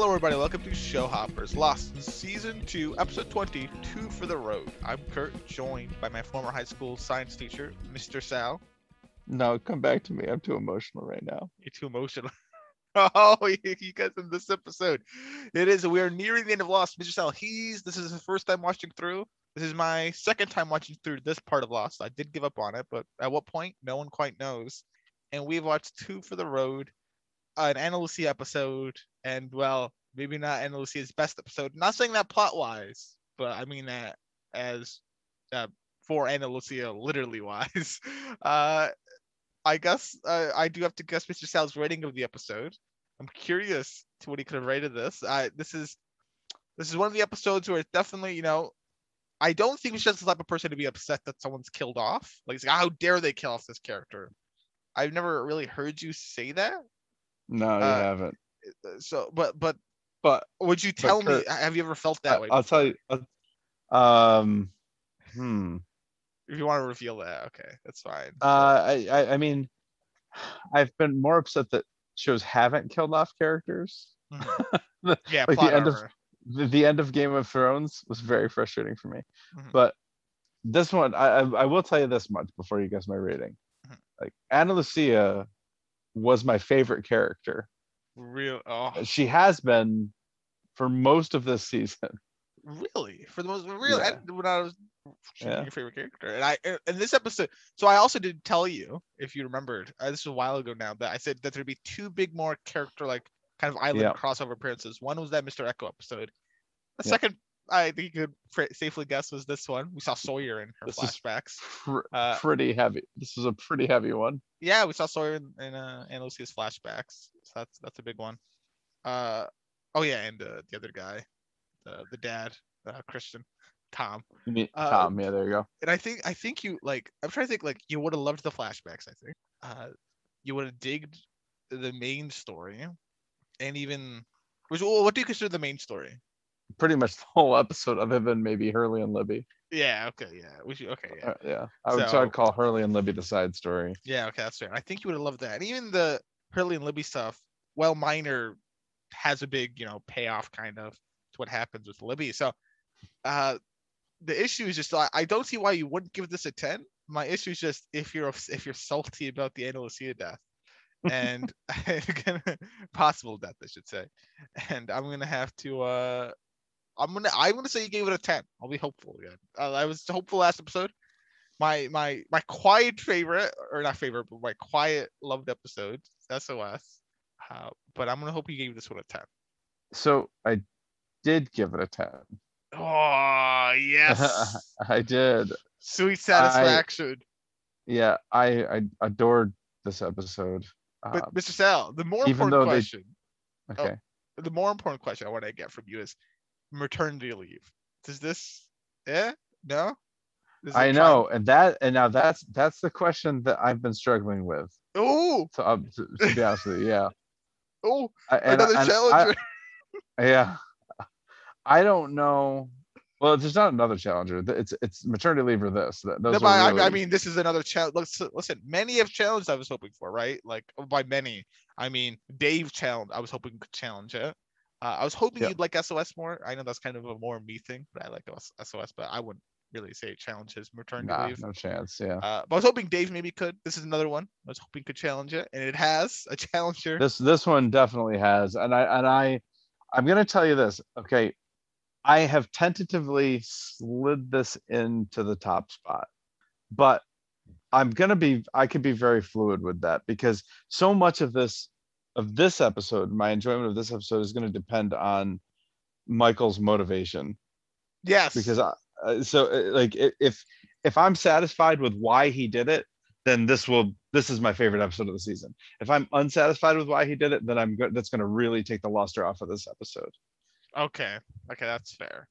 Hello, everybody. Welcome to Show Hoppers Lost Season 2, Episode 20, Two for the Road. I'm Kurt, joined by my former high school science teacher, Mr. Sal. No, come back to me. I'm too emotional right now. You're too emotional. oh, you guys in this episode. It is, we are nearing the end of Lost. Mr. Sal, he's, this is his first time watching through. This is my second time watching through this part of Lost. I did give up on it, but at what point? No one quite knows. And we've watched Two for the Road, Ana Lucia episode, and well, maybe not Lucia's best episode. Not saying that plot wise, but I mean that as uh, for Lucia, literally wise. Uh, I guess uh, I do have to guess Mr. Sal's rating of the episode. I'm curious to what he could have rated this. This is this is one of the episodes where it's definitely, you know, I don't think he's just the type of person to be upset that someone's killed off. Like, like, how dare they kill off this character? I've never really heard you say that. No, you Uh, haven't. So, but but But would you tell me? Kurt, Have you ever felt that I- way? I'll tell you. uh, Um, hmm. If you want to reveal that, okay, that's fine. Uh, I, I, I mean, I've been more upset that shows haven't killed off characters. Mhm. yeah, like the end of- armor. The, the end of Game of Thrones was very frustrating for me. Mhm. But this one, I, I, I will tell you this much before you guess my rating. Mhm. Like Ana Lucia was my favorite character. real. Oh, She has been for most of this season. really? For the most real, Yeah. when I was Yeah. your favorite character, and I in this episode, so I also did tell you, if you remembered, uh, this was a while ago now, that I said that there'd be two big more character like kind of island Yeah. crossover appearances. One was that Mr. Eko episode. The second, I think you could safely guess, was this one. We saw Sawyer in her This is- flashbacks. Pr- Uh, pretty heavy. This is a pretty heavy one. yeah, we saw Sawyer in, in uh, Lucia's flashbacks. So that's that's a big one. Uh, oh yeah, and uh, the other guy, the the dad, uh, Christian, Tom. You mean Uh, Tom? Yeah, there you go. And I think I think you like. I'm trying to think like you would have loved the flashbacks. I think. Uh, you would have digged the main story, and even. Which, well, what do you consider the main story? Pretty much the whole episode, other than maybe Hurley and Libby. Yeah. Okay. Yeah. We should. Okay. Yeah. Uh, yeah, I would. So, So- I'd call Hurley and Libby the side story. Yeah. Okay. That's fair. I think you would have loved that. And even the Hurley and Libby stuff, well, minor has a big, you know, payoff kind of to what happens with Libby. So, uh, the issue is just I, I don't see why you wouldn't give this a ten. My issue is just if you're if you're salty about the Ana Lucia death, and possible death, I should say, and I'm gonna have to. uh I'm gonna I'm gonna say you gave it a ten. I'll be hopeful again. Uh, I was hopeful last episode. My my my quiet favorite or not favorite, but my quiet loved episode, SOS. Uh, but I'm gonna hope you gave this one a ten. So I did give it a ten. Oh yes, I did. sweet satisfaction. Yeah, I I adored this episode. but Um, Mr. Sal, the more important though they- question, okay. the more important question I want to get from you is maternity leave. Does this? Yeah? No. I know, and that and now that's that's the question that I've been struggling with. Oh, So um, to, to be honest with you, yeah. oh, another I- challenger. yeah. I don't know. Well, there's not another challenger. It's it's maternity leave or this. Th- Those No, are but I, I mean, this is another challenge. Listen, listen, many have challenged I was hoping for, right? Like by many, I mean Dave challenged. I was hoping could challenge it. Uh, I was hoping Yeah. you'd like SOS more. I know that's kind of a more me thing, but I like SOS, but I wouldn't really say it challenges maternity nah, leave. no chance. Yeah. Uh, but I was hoping Dave maybe could. This is another one. I was hoping could challenge it, and it has a challenger. This this one definitely has, and I and I, I'm gonna tell you this. Okay, I have tentatively slid this into the top spot, but I'm gonna be. I could be very fluid with that because so much of this of this episode, my enjoyment of this episode is gonna depend on Michael's motivation yes, because I, uh, so uh, like if if I'm satisfied with why he did it, then this will this is my favorite episode of the season. If I'm unsatisfied with why he did it, then I'm good. That's going to really take the luster off of this episode. okay, okay, that's fair.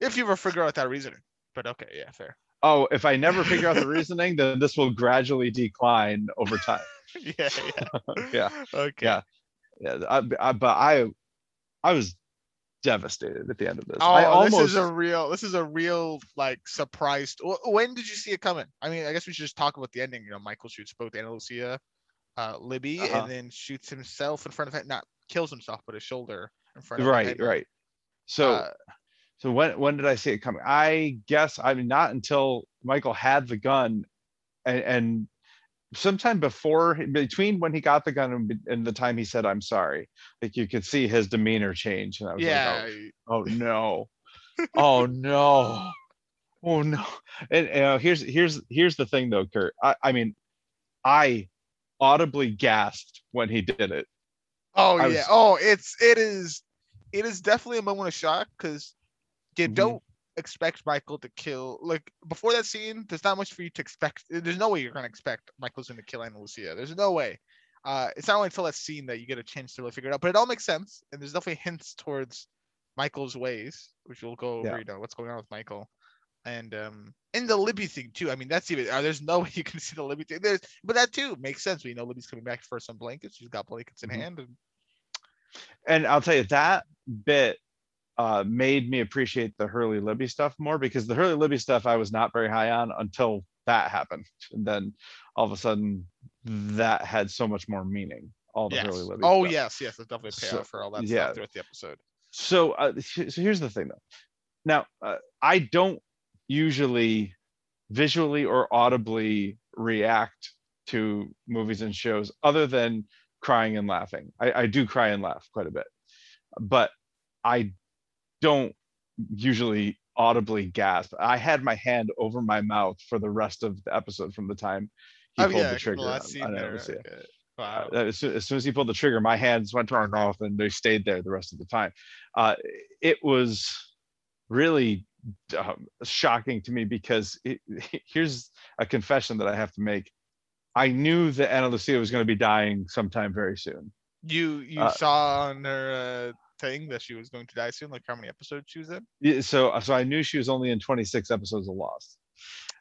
If you ever figure out that reasoning, but okay, yeah, fair. Oh, if I never figure out the reasoning, then this will gradually decline over time. yeah, yeah, Yeah, Okay. yeah. Yeah, I, I, but I, I was devastated at the end of this. Oh, I almost this is a real. This is a real like surprised. When did you see it coming? I mean, I guess we should just talk about the ending. You know, Michael shoots both Ana Lucia, uh, Libby, Uh-huh. and then shoots himself in front of him. Not kills himself, but his shoulder. in front of right, Henry. right. So Uh, so when when did I see it coming? I guess I mean not until Michael had the gun, and, and sometime before between when he got the gun and, and the time he said I'm sorry, like you could see his demeanor change, and I was yeah, like, oh, oh no, oh no, oh no. And, and uh, here's here's here's the thing though, Kurt. I, I mean, I audibly gasped when he did it. Oh I yeah. was- Oh, it's it is it is definitely a moment of shock because you Mhm. don't expect Michael to kill like before that scene, there's not much for you to expect. There's no way you're gonna expect Michael's gonna kill Ana Lucia. There's no way. Uh it's not only until that scene that you get a chance to really figure it out, but it all makes sense. And there's definitely hints towards Michael's ways, which we'll go over, Yeah. you know, what's going on with Michael. And um and the Libby thing too. I mean, that's even uh, there's no way you can see the Libby thing. There's but that too makes sense. We know Libby's coming back for some blankets. She's got blankets in Mhm. hand and and I'll tell you that bit uh, made me appreciate the Hurley Libby stuff more because the Hurley Libby stuff I was not very high on until that happened, and then all of a sudden that had so much more meaning. All the Yes. Hurley Libby. Oh stuff. yes, yes, there's definitely a So, payoff for all that yeah. stuff throughout the episode. So, uh, so here's the thing though. Now, uh, I don't usually visually or audibly react to movies and shows other than crying and laughing. I, I do cry and laugh quite a bit, but I don't usually audibly gasp. I had my hand over my mouth for the rest of the episode from the time he oh pulled yeah, the trigger. on- on there. Okay. Wow. Uh, as, soon, as soon as he pulled the trigger, my hands went to our mouth and they stayed there the rest of the time. Uh, it was really um, shocking to me because it, here's a confession that I have to make. I knew that Ana Lucia was going to be dying sometime very soon. you you uh, saw on her uh, thing that she was going to die soon, like how many episodes she was in? Yeah, So, so I knew she was only in 26 episodes of Lost,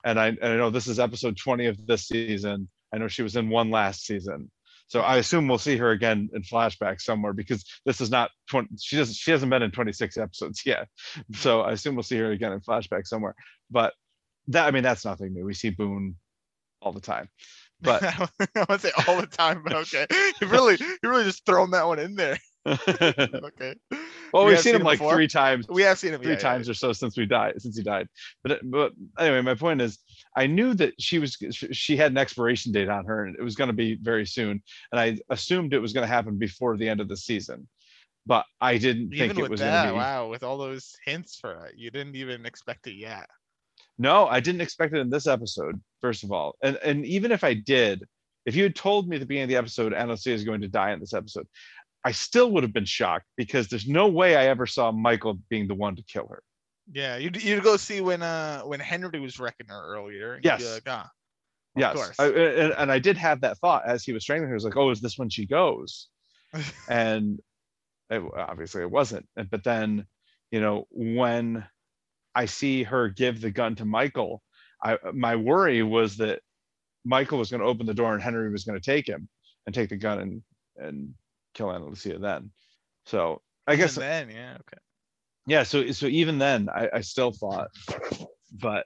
and I, and I know this is episode 20 of this season. I know she was in one last season, so I assume we'll see her again in flashback somewhere because this is not 20. She doesn't. She hasn't been in 26 episodes yet, so I assume we'll see her again in flashback somewhere. But that I mean that's nothing new. We see Boone all the time. But I would say all the time, but okay. You really you really just thrown that one in there. well, Okay. we've seen seen him like before? three times. We have seen him three yeah, yeah, times or so since we died since he died but uh, but anyway my point is i knew that she was she had an expiration date on her and it was going to be very soon and i assumed it was going to happen before the end of the season but i didn't yeah. think Even it was going to be wow, with all those hints for it, you didn't even expect it yet. no i didn't expect it in this episode first of all and and even if i did if you had told me at the beginning of the episode Anna is going to die in this episode i still would have been shocked because there's no way i ever saw michael being the one to kill her Yeah, you'd you'd go see when uh when Henry was wrecking her earlier. Yes. like, ah, of yes course. I, and, and i did have that thought as he was strangling her I was like oh is this when she goes and it, obviously it wasn't but then you know when i see her give the gun to michael i my worry was that michael was going to open the door and henry was going to take him and take the gun and and kill Ana Lucia then so i Even guess then, yeah, okay. yeah so so even then i, I still thought but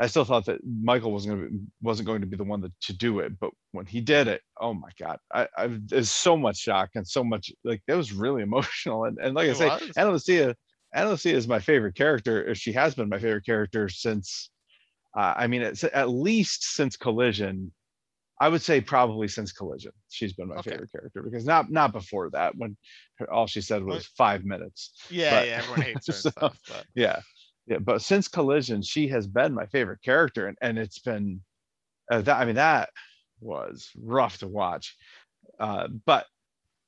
i still thought that michael wasn't going to wasn't going to be the one that, to do it but when he did it oh my god i, I there's so much shock and so much like that was really emotional and, and like i It say was. Ana Lucia, Ana Lucia is my favorite character. She has been my favorite character since, uh, I mean, it's at least since Collision. I would say probably since Collision, she's been my Okay. favorite character because not not before that when her, all she said was five minutes. Yeah, But- yeah, everyone hates her so- stuff. But Yeah, yeah. But since Collision, she has been my favorite character, and and it's been uh, that. I mean, that was rough to watch, uh, but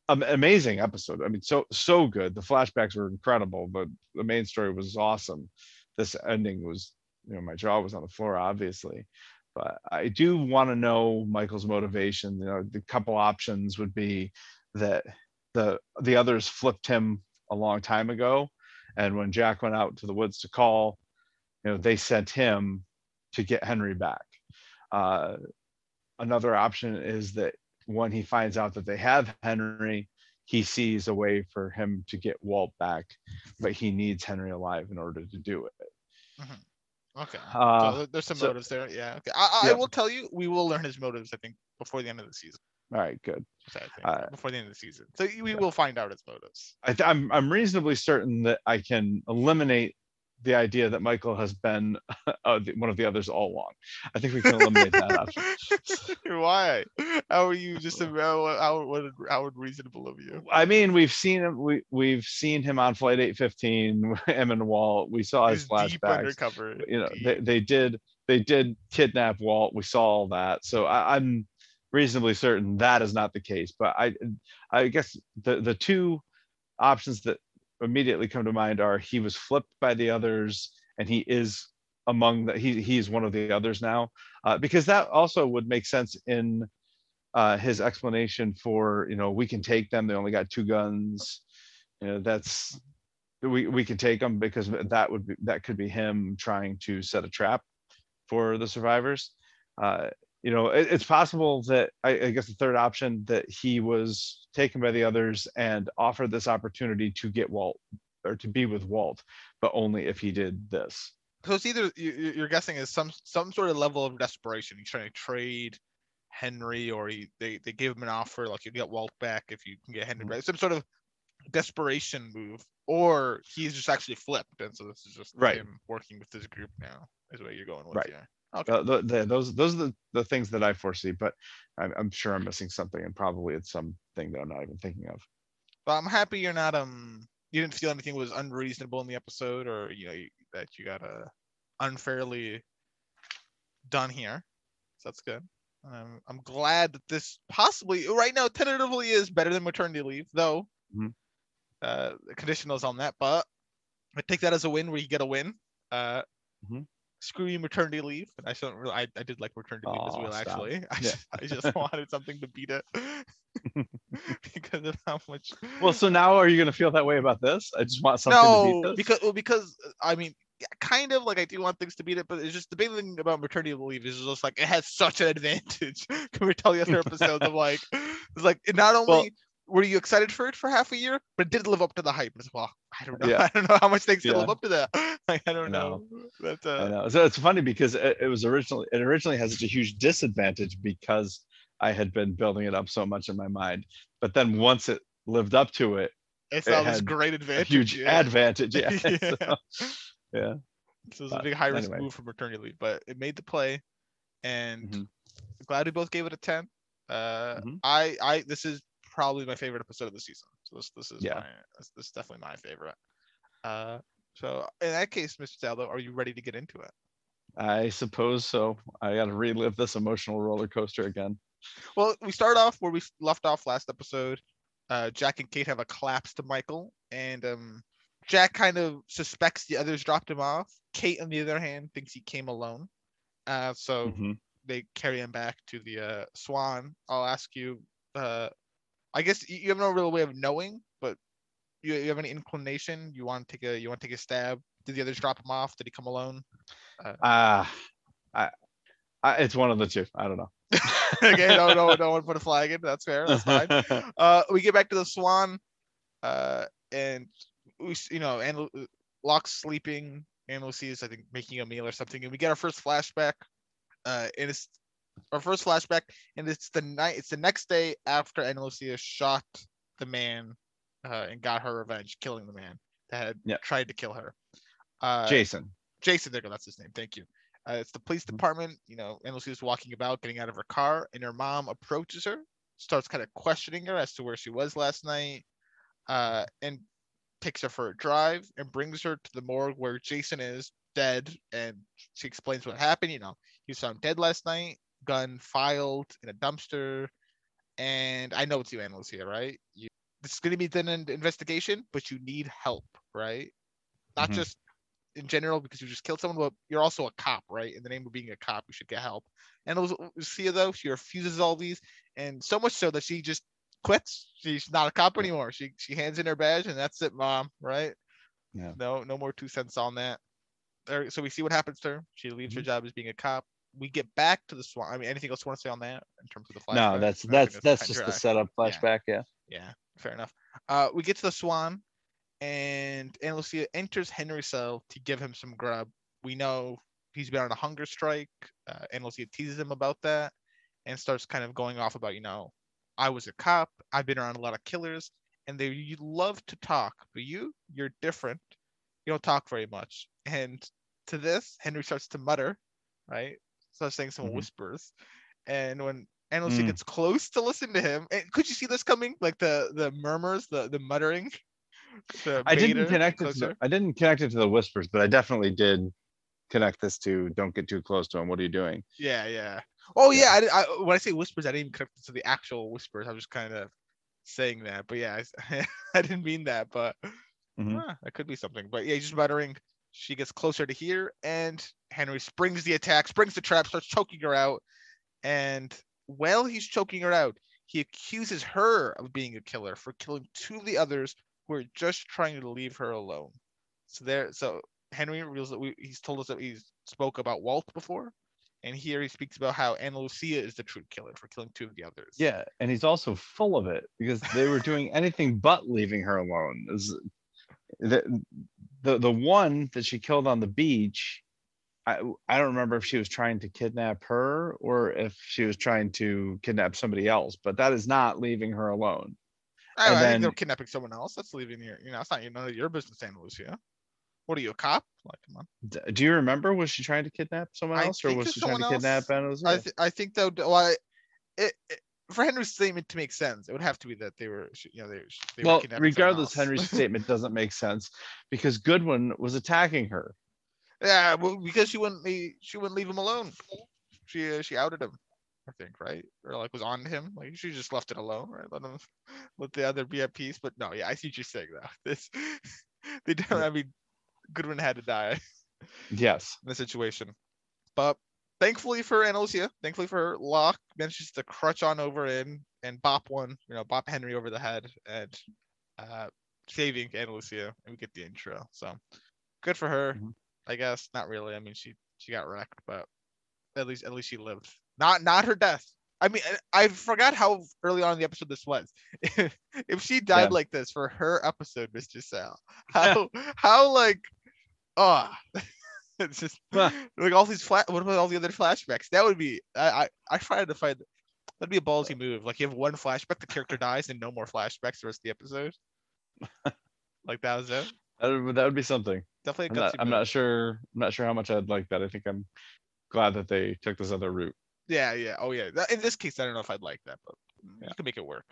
am- amazing episode. I mean, so so good. The flashbacks were incredible, but the main story was awesome. This ending was, you know, my jaw was on the floor, obviously. But I do want to know Michael's motivation. You know, the couple options would be that the the others flipped him a long time ago, and when Jack went out to the woods to call, you know, they sent him to get Henry back. Uh, another option is that when he finds out that they have Henry, he sees a way for him to get Walt back, but he needs Henry alive in order to do it. Okay. Uh, so there's some so- motives there. Yeah. Okay. I, I Yeah. will tell you, we will learn his motives. I think before the end of the season. all right, good. I think, Uh, before the end of the season. So we yeah. will find out his motives. I th- I'm I'm reasonably certain that I can eliminate the idea that Michael has been uh, one of the others all along. I think we can eliminate that option. Why? How are you just how how how reasonable of you? I mean, we've seen him. We we've seen him on Flight 815. Him and Walt. We saw his flashbacks. You know, deep. they, they did they did kidnap Walt. We saw all that. So I, I'm reasonably certain that is not the case. But I I guess the the two options that immediately come to mind are he was flipped by the others and he is among the he he is one of the others now. Uh, because that also would make sense in uh, his explanation for you know we can take them they only got two guns. You know that's we we can take them because that would be that could be him trying to set a trap for the survivors. Uh, you know it, it's possible that I, I guess the third option that he was taken by the others and offered this opportunity to get walt or to be with walt but only if he did this So it's either you, you're guessing is some some sort of level of desperation. He's trying to trade Henry, or he they they give him an offer like you get Walt back if you can get Henry Mhm. back. Some sort of desperation move, or he's just actually flipped, and so this is just Right. him working with this group now. Is what you're going with Right. here. Okay. Uh, the, the, those those are the, the things that I foresee, but I'm, I'm sure I'm missing something, and probably it's something that I'm not even thinking of. But I'm happy you're not um you didn't feel anything was unreasonable in the episode or you know you, that you got uh, unfairly done here. So that's good. Um, I'm glad that this possibly right now tentatively is better than maternity leave, though. Mhm. Uh, the conditionals on that, but I take that as a win where you get a win. Uh, Mhm. Screw you maternity leave. And I don't really, I, I did like maternity leave as well. stop. Actually, I, Yeah. I just wanted something to beat it because of how much. Well, so now are you going to feel that way about this? I just want something to no, beat this. because well, because uh, I mean, kind of like I do want things to beat it, but it's just the big thing about maternity leave is just like it has such an advantage compared to all the other episodes. of like, it's like it not only Well- were you excited for it for half a year, but it did live up to the hype as well. I don't know. Yeah. I don't know how much things can live up to that. Like, I don't know. know. But I uh, know. So it's funny because it, it was originally it originally has such a huge disadvantage because I had been building it up so much in my mind. But then once it lived up to it, it's it all this great a advantage. huge yeah. advantage. Yeah. Yeah. So, yeah. So it was a big high risk anyway. move for maternity leave, but it made the play, and Mhm. glad we both gave it a ten. Uh, Mhm. I I this is probably my favorite episode of the season. So this this is Yeah. my this, this is definitely my favorite. Uh, so in that case, Mr. Saldo, are you ready to get into it? I suppose so. I got to relive this emotional roller coaster again. Well, we start off where we left off last episode. Uh, Jack and Kate have a collapse to Michael, and um, Jack kind of suspects the others dropped him off. Kate, on the other hand, thinks he came alone. Uh, so Mhm. they carry him back to the uh, Swan. I'll ask you. Uh, I guess you have no real way of knowing, but you, you have any inclination? You want to take a you want to take a stab? Did the others drop him off? Did he come alone? Ah, I, I, it's one of the two. I don't know. okay, no, no, no one put a flag in. That's fair. That's fine. uh we get back to the swan uh and we you know and locke's sleeping and lucy's i think making a meal or something and we get our first flashback uh and it's our first flashback and it's the night it's the next day after Ana Lucia shot the man uh and got her revenge killing the man that had Yeah. tried to kill her uh Jason. Jason, there go, that's his name. Thank you. Uh, it's the police Mhm. department. You know, Ana Lucia's walking about, getting out of her car, and her mom approaches her, starts kind of questioning her as to where she was last night, uh, and takes her for a drive and brings her to the morgue where Jason is dead. And she explains what happened. You know, he was found dead last night, gun filed in a dumpster. And I know it's you, Anna here, right? You, this is going to be done an investigation, but you need help, right? Not Mhm. just in general because you just killed someone, but you're also a cop, right? In the name of being a cop, you should get help. And Lu- Lucia, though, she refuses all these, and so much so that she just quits. She's not a cop anymore. She she hands in her badge, and that's it, mom. Right? Yeah. No, no more two cents on that. There, so we see what happens to her. She leaves her job as being a cop. We get back to the swan. I mean, anything else you want to say on that in terms of the flashback? No, that's that's that's just the setup flashback. Yeah. Yeah, fair enough. Uh, we get to the Swan, and Ana Lucia enters Henry's cell to give him some grub. We know he's been on a hunger strike. Uh, and Lucia teases him about that and starts kind of going off about, you know, I was a cop. I've been around a lot of killers, and they you love to talk, but you, you're different. You don't talk very much. And to this, Henry starts to mutter, right? Starts saying some Mhm. whispers, and when Ana Lucia Mm. gets close to listen to him, and could you see this coming? Like the the murmurs, the the muttering. The I didn't connect it. To the. I didn't connect it to the whispers, but I definitely did connect this to "Don't get too close to him." What are you doing? Yeah, yeah. Oh yeah, Yeah. I, I when I say whispers, I didn't even connect it to the actual whispers. I was just kind of saying that, but yeah, I didn't mean that, but Mhm. ah, that could be something. But yeah, he's just muttering. She gets closer to here, and Henry springs the attack, springs the trap, starts choking her out, and while he's choking her out, he accuses her of being a killer for killing two of the others who are just trying to leave her alone. So there, so Henry reveals that we, he's told us that he spoke about Walt before, and here he speaks about how Ana Lucia is the true killer for killing two of the others. Yeah, and he's also full of it because they were doing anything but leaving her alone. Is the the the one that she killed on the beach? I I don't remember if she was trying to kidnap her or if she was trying to kidnap somebody else, but that is not leaving her alone. I, I think they're kidnapping someone else. That's leaving your, you know, it's not none of your business, Ana Lucia. What are you, a cop? Like, come on. Do you remember? Was she trying to kidnap someone I else, or think was she trying to kidnap. Lucia? I, th- I think though, well, I, it, it, for Henry's statement to make sense, it would have to be that they were, you know, they, they were well, regardless. Henry's statement doesn't make sense because Goodwin was attacking her. yeah, well, because she wouldn't, leave, she wouldn't leave him alone. She, uh, she outed him, I think, right? Or like was on him. Like she just left it alone, right? Let him, let the other be at peace. But no, yeah, I see what you're saying though. This, they don't. I mean, Goodwin had to die. Yes. in the situation. But thankfully for Ana Lucia, thankfully for Locke manages to crutch on over in and bop one, you know, bop Henry over the head and uh, saving Ana Lucia, and we get the intro. So good for her, Mhm. I guess. Not really. I mean, she she got wrecked, but at least at least she lived. Not not her death. I mean, I forgot how early on in the episode this was. If, if she died Yeah. like this for her episode, Mr. Sal, how how like, oh, it's just Huh. like all these flat. What about all the other flashbacks? That would be. I I, I tried to find. That'd be a ballsy move. Like you have one flashback, the character dies, and no more flashbacks the rest of the episode. like that was it. That would, that would be something. Definitely a I'm not, I'm not sure. I'm not sure how much I'd like that. I think I'm glad that they took this other route. Yeah, yeah. Oh, yeah. In this case, I don't know if I'd like that, but Yeah. you can make it work.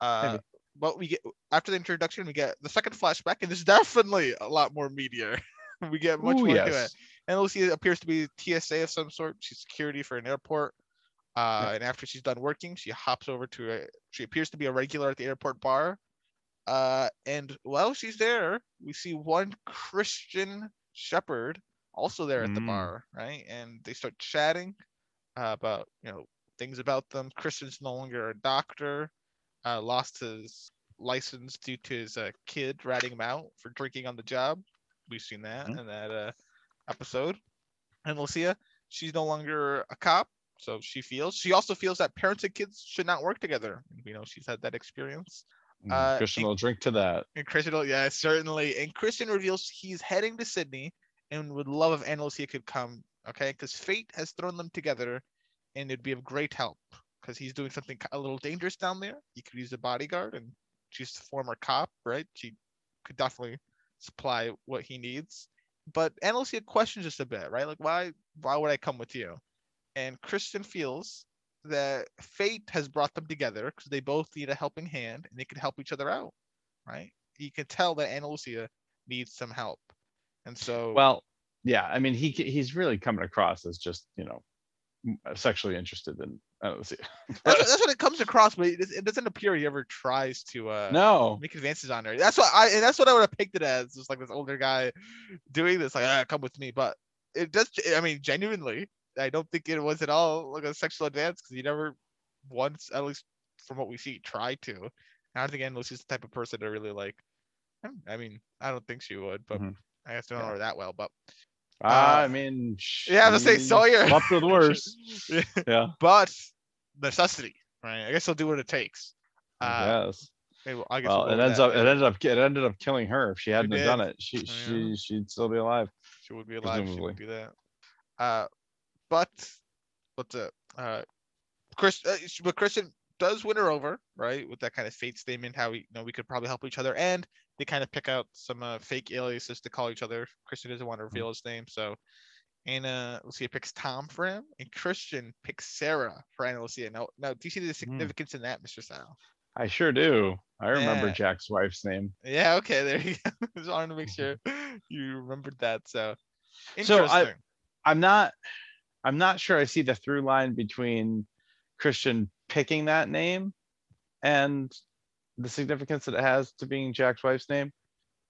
Uh, Maybe. but we get after the introduction, we get the second flashback, and there's definitely a lot more meteor. we get much Ooh, more into it. yes. And Lucy appears to be TSA of some sort. She's security for an airport. Uh, Yep. And after she's done working, she hops over to a. She appears to be a regular at the airport bar. Uh, and while she's there, we see one Christian shepherd also there at the Mm. bar, right? And they start chatting uh, about you know things about them. Christian's no longer a doctor. Uh, lost his license due to his uh, kid ratting him out for drinking on the job. We've seen that Mhm. in that uh, episode. And Lucia, she's no longer a cop, so she feels. She also feels that parents and kids should not work together. You know, she's had that experience. Mm, Uh, Christian it- will drink to that. And Christian, will- yeah, certainly. And Christian reveals he's heading to Sydney and would love if Ana Lucia could come, okay? Because fate has thrown them together and it'd be of great help because he's doing something a little dangerous down there. He could use a bodyguard and she's a former cop, right? She could definitely supply what he needs. But Lucia questions just a bit, right? Like, why, why would I come with you? And Christian feels that fate has brought them together because they both need a helping hand and they can help each other out right? You can tell that Ana Lucia needs some help. And so Well, yeah. I mean, he he's really coming across as just you know sexually interested in. I don't see. that's, what- that's what it comes across, but it, it doesn't appear he ever tries to uh no. make advances on her. That's what I and that's what I would have picked it as, just like this older guy doing this, like ah, come with me. But it does I mean, genuinely, I don't think it was at all like a sexual advance because he never once, at least from what we see, tried to. And I don't think Ana Lucia's the type of person to really like I mean, I don't think she would, but Mhm. I guess I don't know her that well, but uh, I mean, yeah, let's say she Sawyer. Slept with worse. Yeah. yeah. but necessity, right? I guess he'll do what it takes. Uh, yes. I guess Well, we'll it ends that up it ended up it ended up killing her. If she hadn't done it, she Yeah. she she'd still be alive. She would be alive. She presumably. would do that. Uh, but what's it? Uh, Chris, uh, but Christian does win her over, right? With that kind of fate statement, how we you know we could probably help each other, and they kind of pick out some uh, fake aliases to call each other. Christian doesn't want to reveal his name, so Ana Lucia picks Tom for him, and Christian picks Sarah for Ana Lucia. Now, now, do you see the significance in that, Mr. Sal? I sure do. I remember Yeah. Jack's wife's name. Yeah, okay, there you go. Just wanted to make sure you remembered that. So, So I- interesting. I'm not I'm not sure I see the through line between Christian picking that name and the significance that it has to being Jack's wife's name.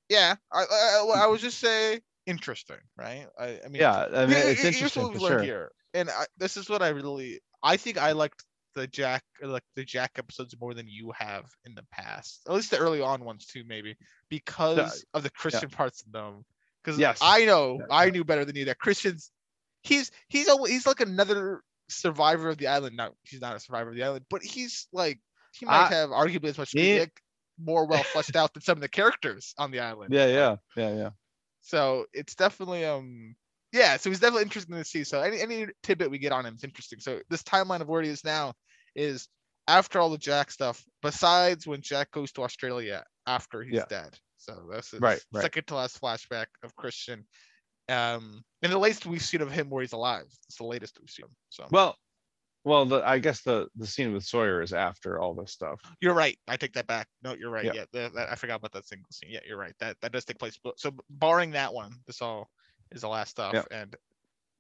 yeah, I, I, I- would just say interesting, right? I, I mean, Yeah, I mean it's interesting for sure. here, and I, this is what I really, I think I liked the Jack, like the Jack episodes more than you have in the past, at least the early on ones too, maybe because of the Christian parts of them. Because Yes. I know, Yeah, I yeah. knew better than you that Christian's, he's he's al- he's like another survivor of the island. Now he's not a survivor of the island, but he's like he might I- have arguably as much more well fleshed out than some of the characters on the island. Yeah, yeah, yeah, yeah. So it's definitely um yeah, so he's definitely interesting to see. So any any tidbit we get on him is interesting. So this timeline of where he is now is after all the Jack stuff, besides when Jack goes to Australia after he's Yeah. dead. So that's his Right, right. second to last flashback of Christian. Um and the latest we've seen of him where he's alive. It's the latest we've seen him. So Well, well, the, I guess the the scene with Sawyer is after all this stuff. you're right. I take that back. No, you're right. Yeah. Yeah, that, that- I forgot about that single scene. Yeah, you're right. That that does take place. So barring that one, this all is the last stuff, Yeah. and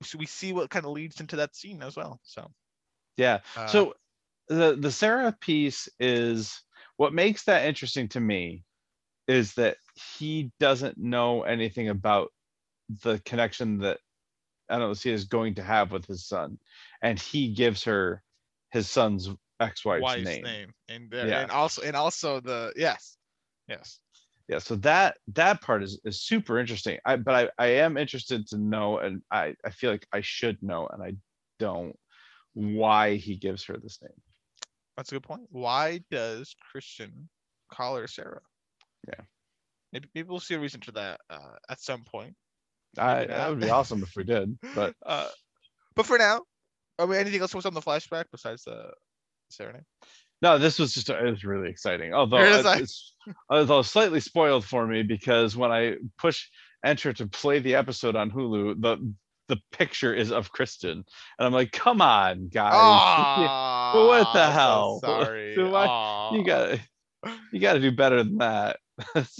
so we see what kind of leads into that scene as well. So Yeah. uh, so the the Sarah piece is what makes that interesting to me is that he doesn't know anything about the connection that Lucia is going to have with his son, and he gives her his son's ex-wife's wife's name. name, and uh, Yeah. and also and also the yes, yes, Yeah, so that that part is is super interesting. I but I I am interested to know, and I I feel like I should know, and I don't why he gives her this name. that's a good point. Why does Christian call her Sarah? Yeah. Maybe, maybe we'll see a reason to that uh, at some point. I, that would be awesome if we did, but Uh, but for now, I mean, anything else was on the flashback besides the Sarah name? No, this was just it was really exciting. Although it- like- it's although slightly spoiled for me because when I push enter to play the episode on Hulu, the the picture is of Christian, and I'm like, come on, guys, what the hell? sorry. So Aw. you got you got to do better than that.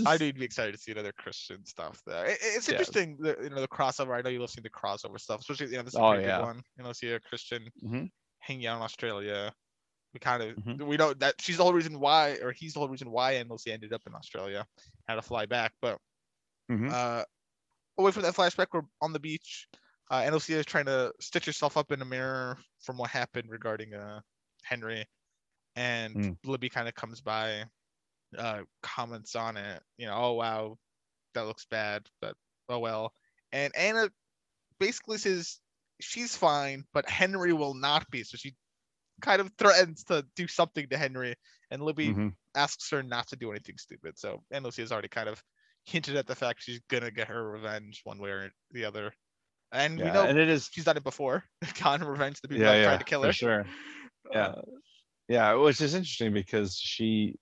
I do be excited to see another Christian stuff there. It- it's Yeah. interesting, the, you know, the crossover. I know you listen to crossover stuff, especially you know this is a Oh, yeah. one. You know, see a Christian Mhm. hanging out in Australia. We kind of Mhm. we know that she's the whole reason why, or he's the whole reason why, and Lucy ended up in Australia, had to fly back. But Mhm. uh, away from that flashback, we're on the beach. Uh, and Lucia is trying to stitch herself up in a mirror from what happened regarding uh Henry, and Mm. Libby kind of comes by, uh, comments on it. You know, oh wow, that looks bad, but oh well. And Anna basically says she's fine, but Henry will not be. So she kind of threatens to do something to Henry, and Libby Mhm. asks her not to do anything stupid. So and Lucy has already kind of hinted at the fact she's gonna get her revenge one way or the other. And we know and it is she's done it before, gotten revenge to people Yeah, that yeah, tried to kill for her. sure. Yeah. Uh, Yeah, which is interesting because she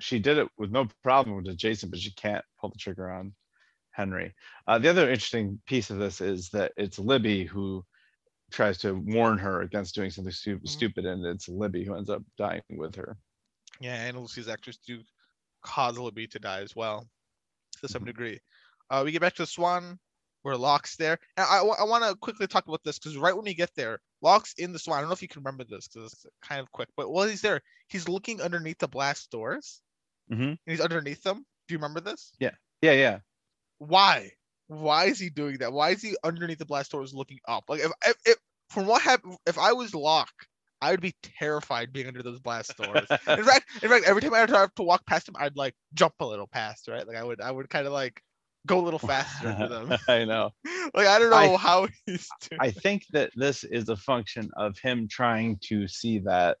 she did it with no problem with Jason, but she can't pull the trigger on Henry. Uh, the other interesting piece of this is that it's Libby who tries to warn her against doing something stu- Mhm. stupid, and it's Libby who ends up dying with her. yeah, and Lucy's actors do cause Libby to die as well, to some Mhm. degree. Uh, we get back to the Swan, where Locke's there. And I, I, want to quickly talk about this because right when we get there, Locke's in the Swan. I don't know if you can remember this because it's kind of quick, but while he's there, he's looking underneath the blast doors Mm-hmm. and he's underneath them. Do you remember this? Yeah, yeah. Yeah. Why? Why is he doing that? Why is he underneath the blast doors looking up? Like if if, if from what happened, if I was Locke, I would be terrified being under those blast doors. in fact, in fact, every time I have to walk past them, I'd like jump a little past, right? Like I would, I would kind of like go a little faster under them. I know. Like I don't know I- how he's doing. I think that this is a function of him trying to see that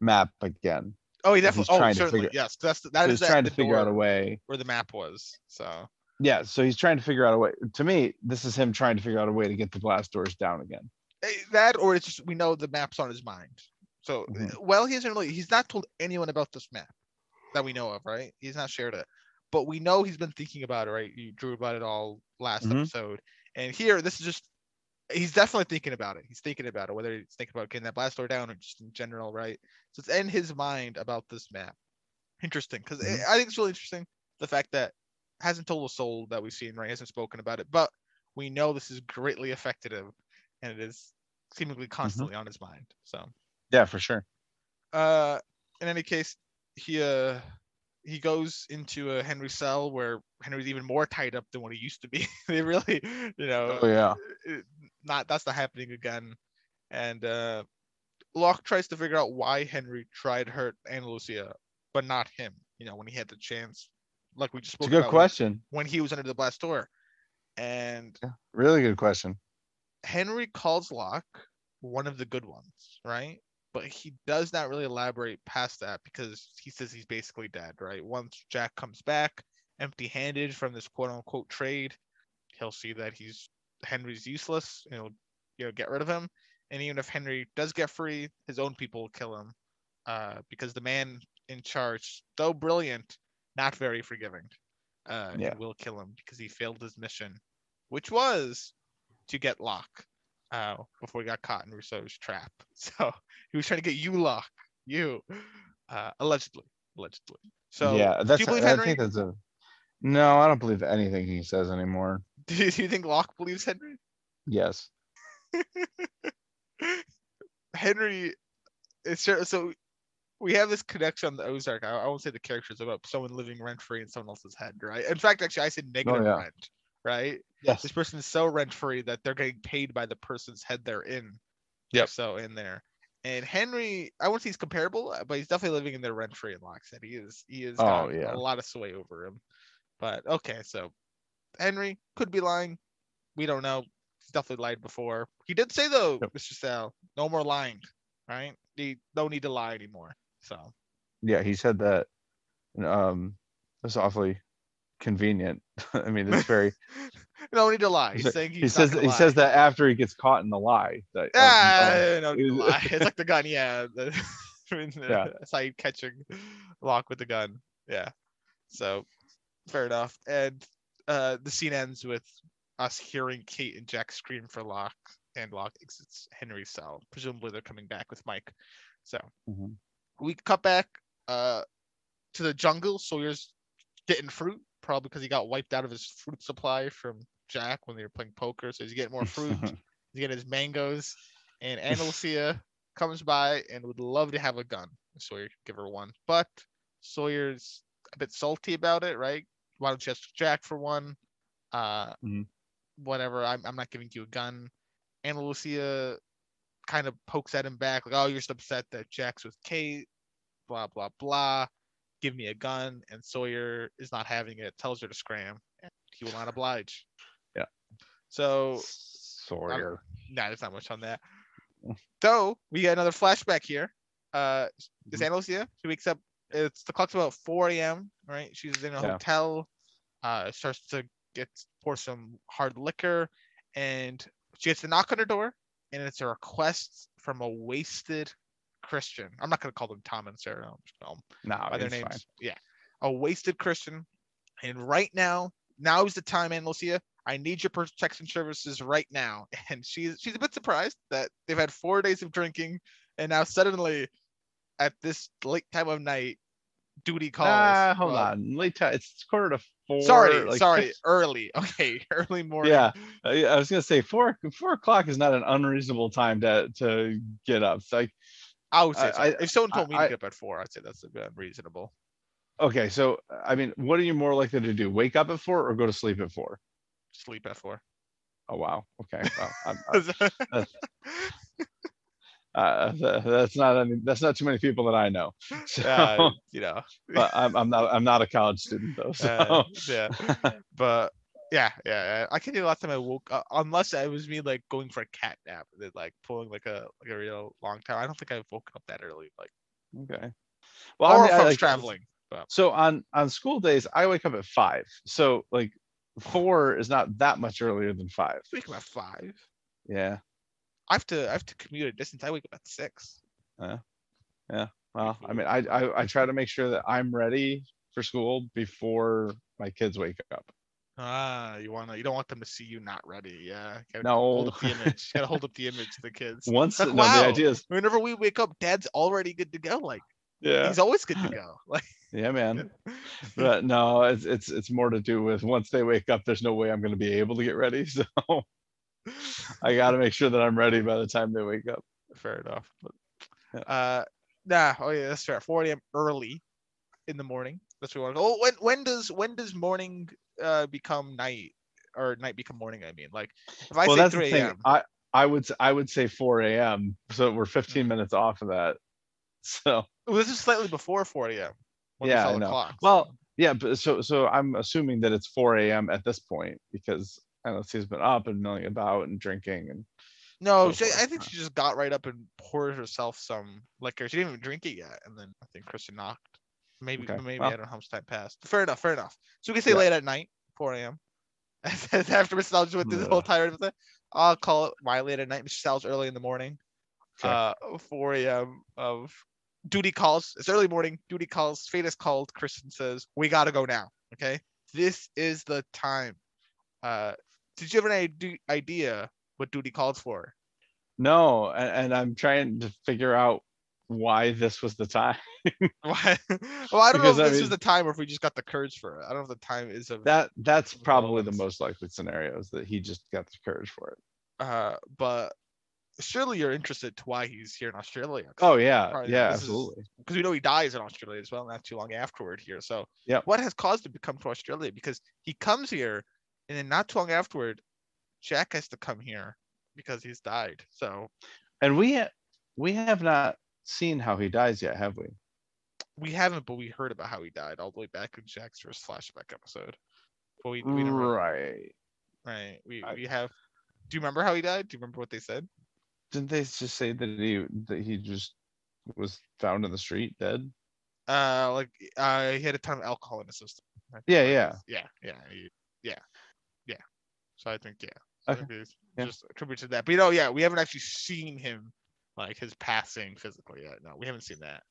map again. Oh, he definitely. Oh, trying to certainly. figure- Yes, that's that He's is that trying to figure out a way. where the map was. So Yeah, so he's trying to figure out a way. To me, this is him trying to figure out a way to get the blast doors down again. Eh, That or it's just we know the map's on his mind. So Mhm. uh, well, he hasn't really he's not told anyone about this map that we know of, right? He's not shared it. But we know he's been thinking about it, right? You drew about it all last Mhm. episode. And here, this is just he's definitely thinking about it. He's thinking about it, whether he's thinking about getting that blast door down or just in general, right? So it's in his mind about this map. Interesting, because Mhm. I think it's really interesting the fact that hasn't told a soul that we've seen, right? Hasn't spoken about it, but we know this is greatly affected him, and it is seemingly constantly on his mind. So, Yeah, for sure. uh, in any case, he uh he goes into a Henry cell where Henry's even more tied up than what he used to be. they really, you know, Oh yeah. not that's not happening again. And uh Locke tries to figure out why Henry tried to hurt Anna Lucia, but not him. You know, when he had the chance, like we just spoke. It's a good about, when- question. when he was under the blast door. And Really good question. Henry calls Locke one of the good ones, right? But he does not really elaborate past that because he says he's basically dead, right? Once Jack comes back empty handed from this quote unquote trade, he'll see that he's Henry's useless and he'll you know get rid of him. And even if Henry does get free, his own people will kill him. Uh, because the man in charge, though brilliant, not very forgiving. Uh, Yeah. will kill him because he failed his mission, which was to get Locke uh, before he got caught in Rousseau's trap. So he was trying to get you, Locke, you, uh, allegedly, allegedly. So yeah, do that's. you believe I think that's a. No, I don't believe anything he says anymore. Do you, do you think Locke believes Henry? Yes. Henry, it's so we have this connection on the Ozark. I, I won't say the characters about someone living rent free in someone else's head, right? In fact, actually, I said negative Oh, yeah. rent, right? Yes. This person is so rent free that they're getting paid by the person's head they're in. Yeah. So in there. And Henry, I won't say he's comparable, but he's definitely living in their rent free in Locke said. He is he is Oh, got yeah. a lot of sway over him. But okay, so Henry could be lying. We don't know. He's definitely lied before. He did say though, Yep. Mr. Sal, no more lying. Right? He no need to lie anymore. So Yeah, he said that. Um, that's awfully convenient. I mean, it's very. no need to lie. He He's saying he's he says he lie. says that after he gets caught in the lie. That, Ah, no need to lie. It's like the gun, yeah. The, I mean, Yeah. That's how you lock with the gun. Yeah. So fair enough. And uh the scene ends with us hearing Kate and Jack scream for Locke, and Locke exits Henry's cell. Presumably they're coming back with Mike. So Mhm. we cut back uh to the jungle. Sawyer's getting fruit, probably because he got wiped out of his fruit supply from Jack when they were playing poker. So he's getting more fruit. he's getting his mangoes. And Anna comes by and would love to have a gun. Sawyer could give her one. But Sawyer's a bit salty about it, right? Why don't you ask Jack for one? Uh Mhm. whatever. I'm I'm not giving you a gun. Anna kind of pokes at him back, like, oh, you're just upset that Jack's with Kate, blah blah blah. Give me a gun, and Sawyer is not having it. Tells her to scram, and he will not oblige. Yeah. So Sawyer. nah, there's not much on that. So we get another flashback here. Uh, is Mhm. Anna Lucia? She wakes up. It's the clock's about 4 a.m. Right? She's in a Yeah. hotel. Uh, starts to get pour some hard liquor, and she gets a knock on her door, and it's a request from a wasted Christian. I'm not gonna call them Tom and Sarah. I'm just call them No, by their names. fine. Yeah, a wasted Christian. And right now, now is the time, Ana Lucia. I need your protection services right now. And she's she's a bit surprised that they've had four days of drinking, and now suddenly, at this late time of night, duty calls. Ah, hold Well, on. Late time. It's quarter to four. Sorry, like, sorry, early. Okay, early morning. Yeah, I, I was gonna say four four o'clock is not an unreasonable time to to get up. It's like I would say I- so. I- if someone told me I- to get up at four, I'd say that's unreasonable. okay, so I mean, what are you more likely to do? Wake up at four or go to sleep at four? Sleep at four. Oh wow. Okay. Well, I'm, I'm- uh, that's not. I mean, that's not too many people that I know. So, uh, you know. but I'm, I'm not. I'm not a college student though. So Uh, yeah. but yeah, yeah, I can do last time I woke up, unless it was me like going for a cat nap, and then like pulling like a like a real long time. I don't think I've woken up that early, like okay. Well, or I mean, if I like- traveling. So on on school days, I wake up at five. So like four is not that much earlier than five. Wake up at five. Yeah. I have to I have to commute a distance. I wake up at six. Uh, yeah Well, I mean, I, I I try to make sure that I'm ready for school before my kids wake up. Ah, you wanna you don't want them to see you not ready. Yeah. Gotta No. Hold up the image. Gotta hold up the image to the kids. Once Like, no, wow. the idea is Whenever we wake up, Dad's already good to go. Like yeah he's always good to go. Like yeah man. But no, it's it's it's more to do with once they wake up, there's no way I'm going to be able to get ready. So I got to make sure that I'm ready by the time they wake up. fair enough. But, uh, nah. Oh yeah, that's fair. 4 a.m. early in the morning. That's what we want. Oh, when when does when does morning uh become night or night become morning? I mean, like if I well, say 3 a.m. I I would I would say 4 a.m. So we're 15 Mhm. minutes off of that. So Well, this is slightly before 4 a.m. when Yeah, I know. clock, Well, yeah, but so so I'm assuming that it's 4 a.m. at this point because I know she's been up and milling about and drinking and no, so she, I think she just got right up and poured herself some liquor. She didn't even drink it yet, and then I think Kristen knocked. Maybe Okay, maybe well. I don't know how much time passed. Fair enough, fair enough. So we can say Yeah. late at night, 4 a.m. After Mr. Sal's went through the whole Ugh. entire thing, I'll call it my late at night. Mr. Sal's early in the morning. Okay. Uh, 4 a.m. of duty calls. It's early morning. Duty calls. Fate is called. Kristen says, "We gotta go now." Okay, this is the time. Uh, did you have an ide- idea what duty called for? no, and, and I'm trying to figure out why this was the time. Why? well, I don't Because, know I if this was mean- the time or if we just got the courage for it. I don't know if the time is of That that's probably the most likely scenario is that he just got the courage for it. uh, but surely you're interested to why he's here in Australia. Oh yeah, Probably yeah, absolutely. because we know he dies in Australia as well, not too long afterward here. So, yeah, what has caused him to come to Australia? Because he comes here, and then not too long afterward, Jack has to come here because he's died. So And we ha- we have not seen how he dies yet, have we? we haven't, but we heard about how he died all the way back in Jack's first flashback episode. But we, we right. right. We I- we have. Do you remember how he died? Do you remember what they said? Didn't they just say that he that he just was found in the street dead? Uh, like uh, he had a ton of alcohol in his system. Yeah, yeah. yeah, yeah, yeah, yeah. So I think yeah, so Okay, yeah. just attribute to that. But you know, yeah, we haven't actually seen him like his passing physically yet. No, we haven't seen that.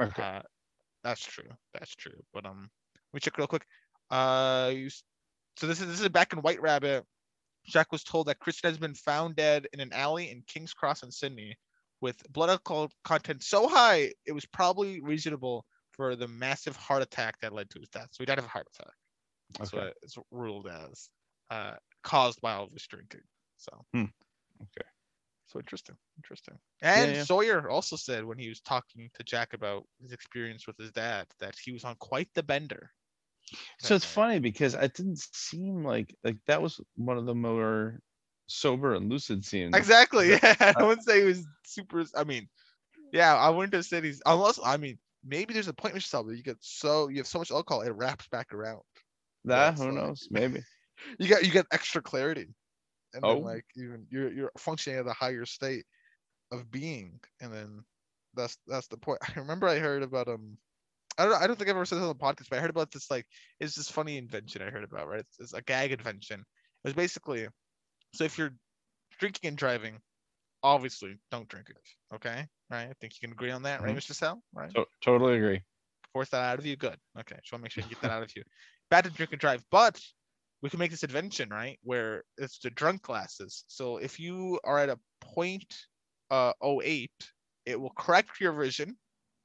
Okay. Uh, that's true. That's true. But um, let me check real quick. Uh, you, so this is this is back in White Rabbit. Jack was told that Christian has been found dead in an alley in King's Cross in Sydney, with blood alcohol content so high it was probably reasonable for the massive heart attack that led to his death. So he died of a heart attack. That's Okay. what it's ruled as, uh, caused by all of his drinking. So. Hmm. Okay. So interesting, interesting. And yeah. Sawyer also said when he was talking to Jack about his experience with his dad that he was on quite the bender. So it's funny because it didn't seem like like that was one of the more sober and lucid scenes. Exactly. Yeah. Yeah. I wouldn't say he was super. I mean, yeah, I wouldn't have said he's unless I mean maybe there's a point in yourself that you get so you have so much alcohol it wraps back around. That who knows? Maybe. You get you get extra clarity, and Oh. then like even you're you're functioning at a higher state of being, and then that's that's the point. I remember I heard about um. I don't, I don't think I've ever said this on the podcast, but I heard about this like it's this funny invention I heard about, right? It's, it's a gag invention. It was basically so if you're drinking and driving, obviously don't drink it. Okay, right? I think you can agree on that, right. Mr. Sal? Right? To- totally agree. Force that out of you. Good. Okay, just want to make sure you get that out of you. Bad to drink and drive, but we can make this invention, right? Where it's the drunk glasses. So if you are at a point uh 08, it will correct your vision.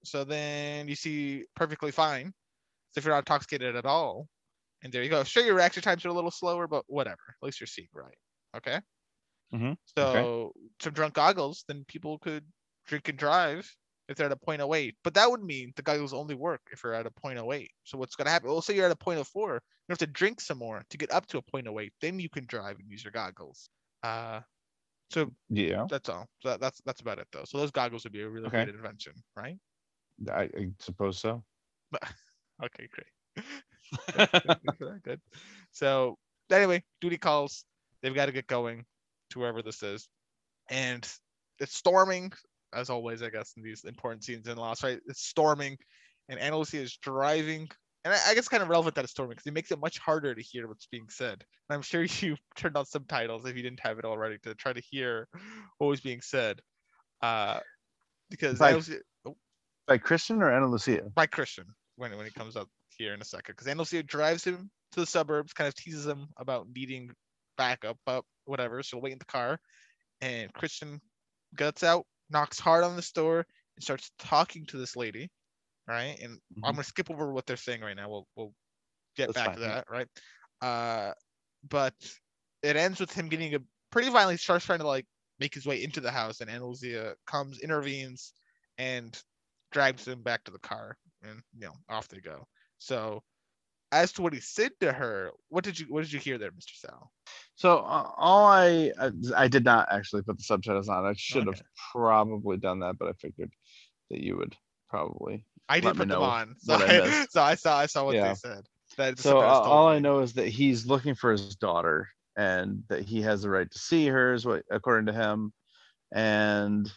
So then you see perfectly fine. So if you're not intoxicated at all, and there you go. Sure, your reaction times are a little slower, but whatever. At least you're seeing right. Okay. Mhm, So okay. some drunk goggles, then people could drink and drive if they're at a point oh eight. But that would mean the goggles only work if you're at a point oh eight. So what's gonna happen? Well, say you're at a point oh four, you have to drink some more to get up to a point oh eight. Then you can drive and use your goggles. Uh, so Yeah, that's all. So that, that's that's about it though. So those goggles would be a really Okay. great invention, right? I, I suppose so. Okay, great. Good. So anyway, duty calls. They've got to get going to wherever this is, and it's storming as always. I guess in these important scenes in Lost, right? It's storming, and Ana Lucia is driving and I, I guess kind of relevant that it's storming because it makes it much harder to hear what's being said. And I'm sure you turned on subtitles if you didn't have it already to try to hear what was being said. Uh, because By- that was By Christian or Lucia? by Christian when when he comes up here in a second. Because Ana Lucia drives him to the suburbs, kind of teases him about needing backup, up whatever. So wait in the car, and Christian guts out, knocks hard on the door, and starts talking to this lady. Right, and I'm Mhm. gonna skip over what they're saying right now. We'll we'll get That's back to fine, yeah. that. Right, uh, but it ends with him getting a pretty violently starts trying to like make his way into the house, and Ana Lucia comes, intervenes, and drags him back to the car and you know off they go so as to what he said to her what did you what did you hear there mr sal So uh, all I, I I did not actually put the subtitles on. I should have probably done that, but I figured that you would probably. i did put them on so I I, so I saw i saw what Yeah. they said that So uh, all I know is that he's looking for his daughter and that he has the right to see her, is what according to him. And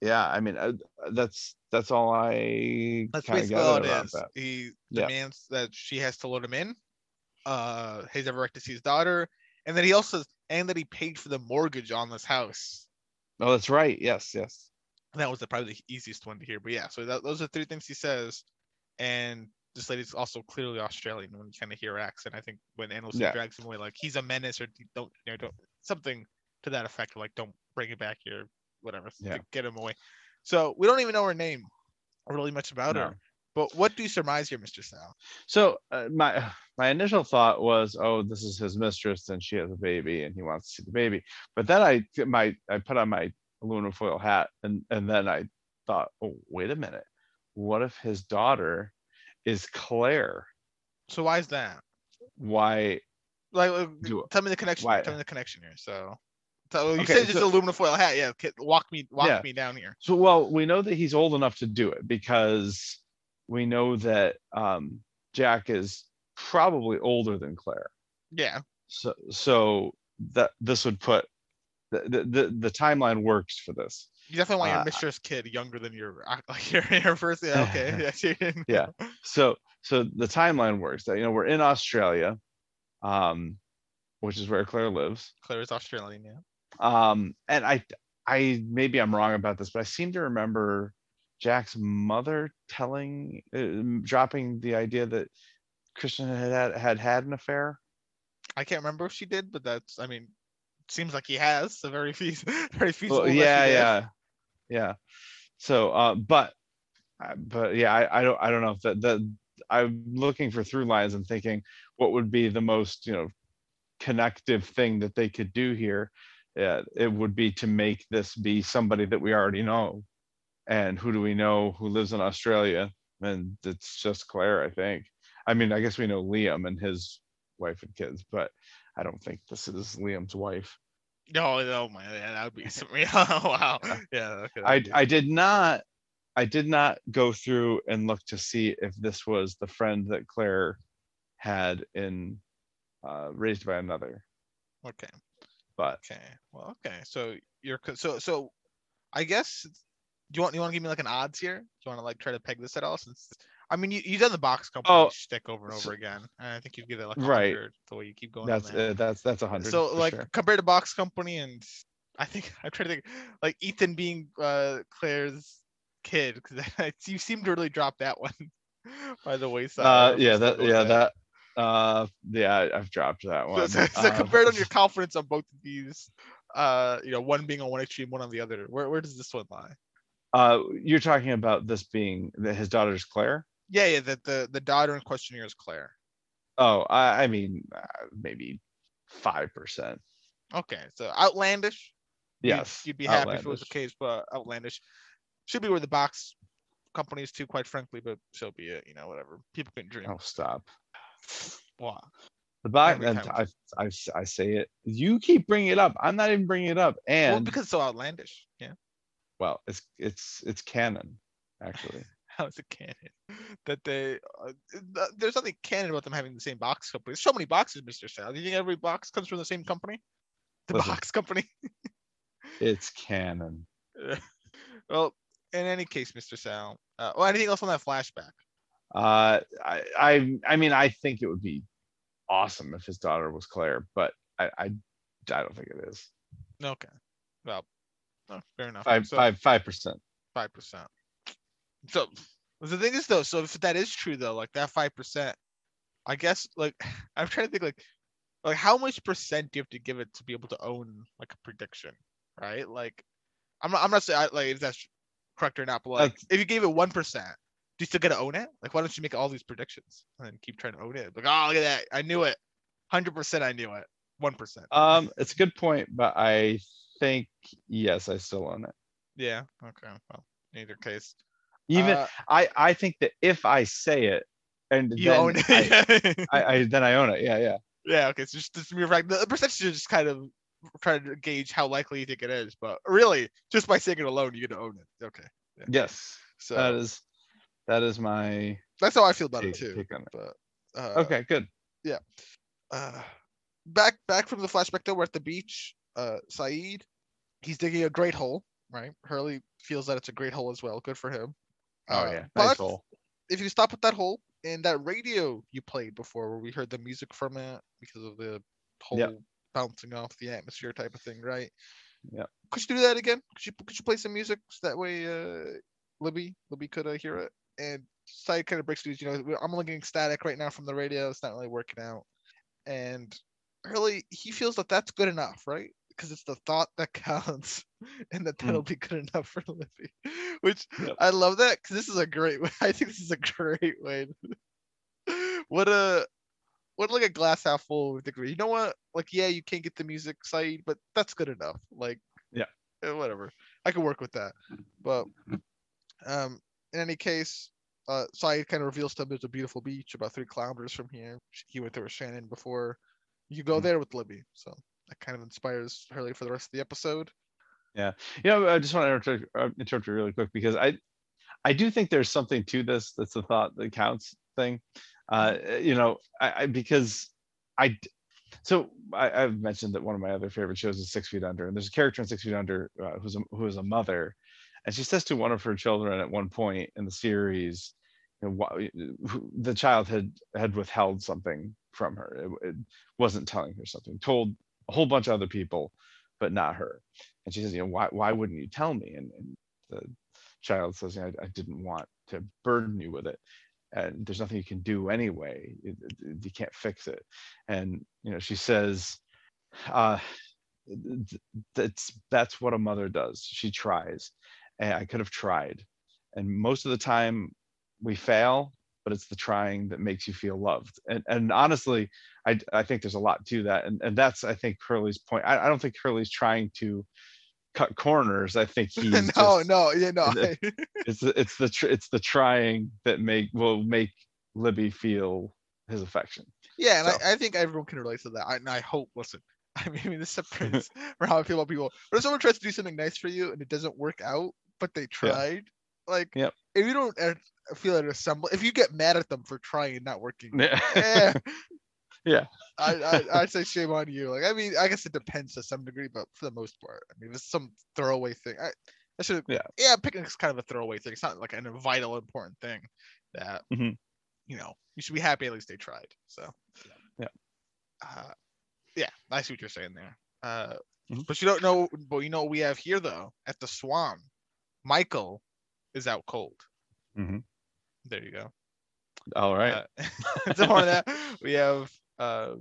yeah, I mean uh, that's that's all I that's basically all it about that. he Yeah. demands that she has to let him in uh he's ever right to see his daughter and then he also and that he paid for the mortgage on this house Oh, that's right. Yes, yes. And that was the, probably the easiest one to hear. But yeah, so that, those are three things he says. And this lady's also clearly Australian when you kind of hear accent. I think when Ana Lucia Yeah. drags him away, like he's a menace or don't, you know, don't something to that effect, like don't bring it back here, whatever, to get him away. So we don't even know her name or really much about No. her. But what do you surmise here, Mr. Sal? So uh, my my initial thought was, oh, this is his mistress, and she has a baby, and he wants to see the baby. But then I my I put on my aluminum foil hat, and and then I thought, oh, wait a minute, what if his daughter is Claire? So why is that? Why? Like, uh, Do- tell me the connection. why- Tell me the connection here. So, so you Okay, said it's so- aluminum foil hat. Yeah, walk me, walk Yeah. me down here. So well, we know that he's old enough to do it because we know that um, Jack is probably older than Claire. Yeah, so so that this would put the the, the, the timeline works for this You definitely want your Uh, mistress kid younger than your uh, like your, your first. Yeah, okay. Yeah, Yeah. so so the timeline works that you know we're in australia um which is where claire lives Claire's Australian. Yeah. Um and i i maybe i'm wrong about this but i seem to remember jack's mother telling uh, dropping the idea that christian had had, had had an affair I can't remember if she did, but that's. I mean, seems like he has. So very feas very feasible. Well, yeah, did. yeah, yeah. So, uh, but, uh, but yeah, I, I don't, I don't know if that, that I'm looking for through lines and thinking what would be the most, you know, connective thing that they could do here. Yeah, it would be to make this be somebody that we already know. And who do we know who lives in Australia? And it's just Claire, I think. I mean, I guess we know Liam and his wife and kids, but I don't think this is Liam's wife. No, no, my, that would be some. Yeah, wow. Yeah. Okay, I I did not I did not go through and look to see if this was the friend that Claire had in uh, Raised by Another, okay. But Okay. Well, okay. So you're so so. I guess. Do you want you want to give me like an odds here? Do you want to like try to peg this at all? Since I mean, you you done the box company Oh, shtick over and so- over again, and I think you give it like a Right. hundred the way you keep going. that's that. uh, that's that's a hundred. so like sure. compared to box company and i think i'm trying to think like ethan being uh claire's kid because you seem to really drop that one by the wayside uh, don't know if yeah, that yeah that uh yeah I've dropped that one. so, so Uh, compared on your confidence on both of these uh you know one being on one extreme one on the other where, where does this one lie uh, you're talking about this being that his daughter's Claire. yeah yeah that the the daughter in question here is claire Oh, I, I mean uh, maybe five percent. okay so outlandish you'd- Yes, you'd, be happy if it was the case but outlandish should be where the box companies too quite frankly but so be it you know whatever people can dream Oh, stop. Wow. The back, and. I, I, I say it. You keep bringing it up. I'm not even bringing it up. And well, because it's so outlandish. Yeah. well it's it's it's canon actually How is it canon that they? Uh, th- there's nothing canon about them having the same box company. There's so many boxes, Mister Sal. Do you think every box comes from the same company? The Listen. box company. it's canon well, in any case, Mister Sal. Uh, well, anything else on that flashback? Uh, I, I, I mean, I think it would be awesome if his daughter was Claire, but I, I, I don't think it is. Okay. Well, no, fair enough. Five, So- five, five percent. five percent. So the thing is though, so if that is true though, like that five percent, I guess like I'm trying to think like like how much percent do you have to give it to be able to own like a prediction, right? Like I'm not I'm not saying I- like if that's correct or not, but like That's- if you gave it one percent, do you still get to own it? Like why don't you make all these predictions and then keep trying to own it? Like oh look at that, I knew it, hundred percent I knew it, one percent. Um, it's a good point, but I think yes, I still own it. Yeah. Okay. Well, in either case, Even uh, I, I think that if I say it, and you then own I, it. I, I, then I own it. Yeah, yeah. Yeah, okay. So just, just mere fact, the percentage is just kind of trying to gauge how likely you think it is, but really, just by saying it alone, you're gonna own it. Okay. Yeah. Yes, So that is that is my that's how I feel about it too. take on it. But uh, Okay, good. Yeah. Uh, back back from the flashback though, we're at the beach. Uh, Sayid, he's digging a great hole. Right. Hurley feels that it's a great hole as well. Good for him. Oh Uh, yeah, but nice hole. if you stop at that hole and that radio you played before, where we heard the music from it because of the hole Yep. bouncing off the atmosphere type of thing, right? Yeah. Could you do that again? Could you could you play some music so that way uh Libby Libby could uh, hear it? And Sayid kind of breaks news. You know, I'm only getting static right now from the radio. It's not really working out. And Hurley, he feels that that's good enough, right? Because it's the thought that counts, and that Mm. that'll be good enough for Libby. Which Yep. I love that because this is a great way. I think this is a great way. what a what like a glass half full degree. You know what? Like, yeah, you can't get the music side, but that's good enough. Like, Yeah. eh, whatever. I can work with that. But um, in any case, uh, Sayid kind of reveals to him there's a beautiful beach about three kilometers from here. He went there with Shannon before. You go Mhm. there with Libby, so that kind of inspires Hurley for the rest of the episode. Yeah, you know, I just want to interrupt, uh, interrupt you really quick because I, I do think there's something to this. That's the thought that counts thing. Uh, you know, I, I because I, so I, I've mentioned that one of my other favorite shows is Six Feet Under, and there's a character in Six Feet Under uh, who's a, who is a mother, and she says to one of her children at one point in the series, you know, the child had had withheld something from her. It, it wasn't telling her something. Told a whole bunch of other people, but not her. And she says, you know, why why wouldn't you tell me? And, and the child says, I, I didn't want to burden you with it. And there's nothing you can do anyway. It- it- you can't fix it. And you know, she says, uh, that's that's what a mother does. She tries. And I could have tried. And most of the time we fail, but it's the trying that makes you feel loved. And and honestly, I I think there's a lot to that. And and that's I think Hurley's point. I, I don't think Hurley's trying to cut corners. I think he's no, just, no, yeah, no. it's the, it's the it's the trying that make will make Libby feel his affection. Yeah, and So- I, I think everyone can relate to that. I, and I hope, listen, I mean, I mean, this separates for how I feel about people. But if someone tries to do something nice for you and it doesn't work out, but they tried, like, Yep. if you don't uh, feel it assemble, if you get mad at them for trying and not working, Yeah. eh, Yeah. I, I, I'd say shame on you. Like, I mean, I guess it depends to some degree, but for the most part, I mean, it's some throwaway thing. I, I should, Yeah. yeah, picnic's kind of a throwaway thing. It's not like a vital, important thing that, Mhm. you know, you should be happy at least they tried. So, Yeah. uh, yeah, I see what you're saying there. Uh, Mhm. but you don't know, but you know what we have here though at the Swan, Michael is out cold. Mhm. There you go. All right. Uh, so on that, we have uh,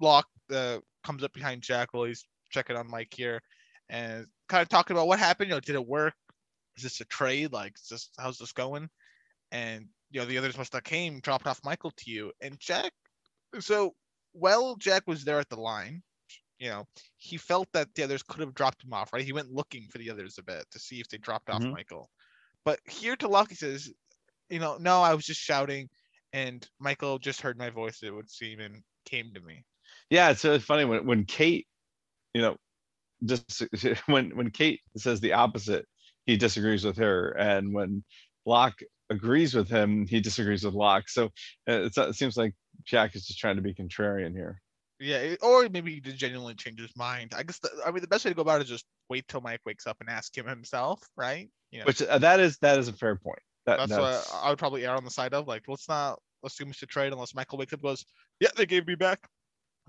Locke uh, comes up behind Jack while he's checking on Mike here, and kind of talking about what happened. You know, did it work? Is this a trade? Like, this how's this going? And you know, the others must have came, dropped off Michael to you, and Jack. So, well, Jack was there at the line. You know, he felt that the others could have dropped him off, right? He went looking for the others a bit to see if they dropped off Mhm. Michael. But here to Locke, he says, you know, no, I was just shouting, and Michael just heard my voice, it would seem, and came to me. yeah so it's really funny when when kate you know just when when kate says the opposite he disagrees with her and when locke agrees with him he disagrees with locke so uh, it's, it seems like jack is just trying to be contrarian here Yeah, or maybe he did genuinely changed his mind. I guess the, I mean the best way to go about it is just wait till Mike wakes up and ask him himself, right? You know, which uh, that is that is a fair point That, That's, that's what I would probably err on the side of. Like, let's not assume it's a trade unless Michael wakes up and goes, "Yeah, they gave me back."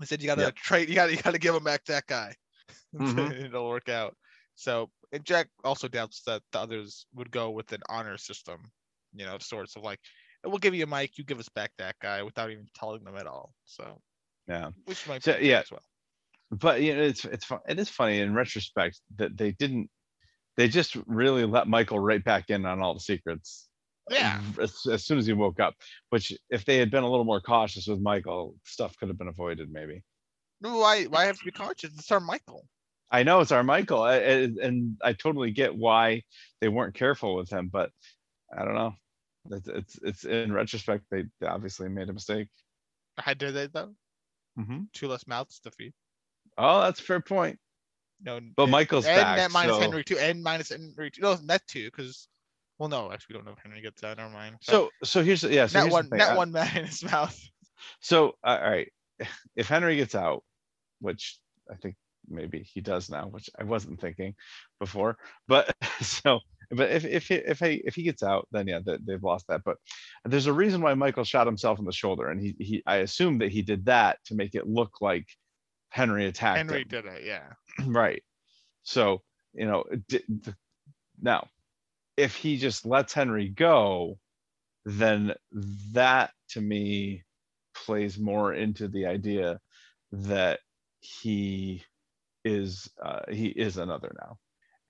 I said, "You gotta Yep. trade. You gotta you gotta give him back that guy. Mhm. It'll work out." So and Jack also doubts that the others would go with an honor system, you know, sorts of like, "We'll give you a mic, you give us back that guy," without even telling them at all. So, yeah. which might So, yeah. as well. But you know, it's it's. It is funny in retrospect that they didn't. They just really let Michael right back in on all the secrets. Yeah. As, as soon as he woke up, which if they had been a little more cautious with Michael, stuff could have been avoided maybe. No, why why have to be cautious? It's our Michael. I know it's our Michael, I- I- and I totally get why they weren't careful with him, but I don't know. It's it's, it's in retrospect they they obviously made a mistake. How did they though? Hmm Two less mouths to feed. Oh, that's a fair point. No, But and- Michael's and back, net minus so- Henry two and minus Henry two. No, net two because well, no, actually we don't know if Henry gets that. Never mind. So so here's yeah. So net here's one, net I- one minus mouth. So all right, if Henry gets out, which I think maybe he does now, which I wasn't thinking before, but so but if if he, if he if he gets out, then yeah, they, they've lost that. But there's a reason why Michael shot himself in the shoulder, and he he I assume that he did that to make it look like Henry attacked Henry him. did it. Yeah. right. So you know d- d- now if he just lets Henry go, then that to me plays more into the idea that he is uh, he is another now.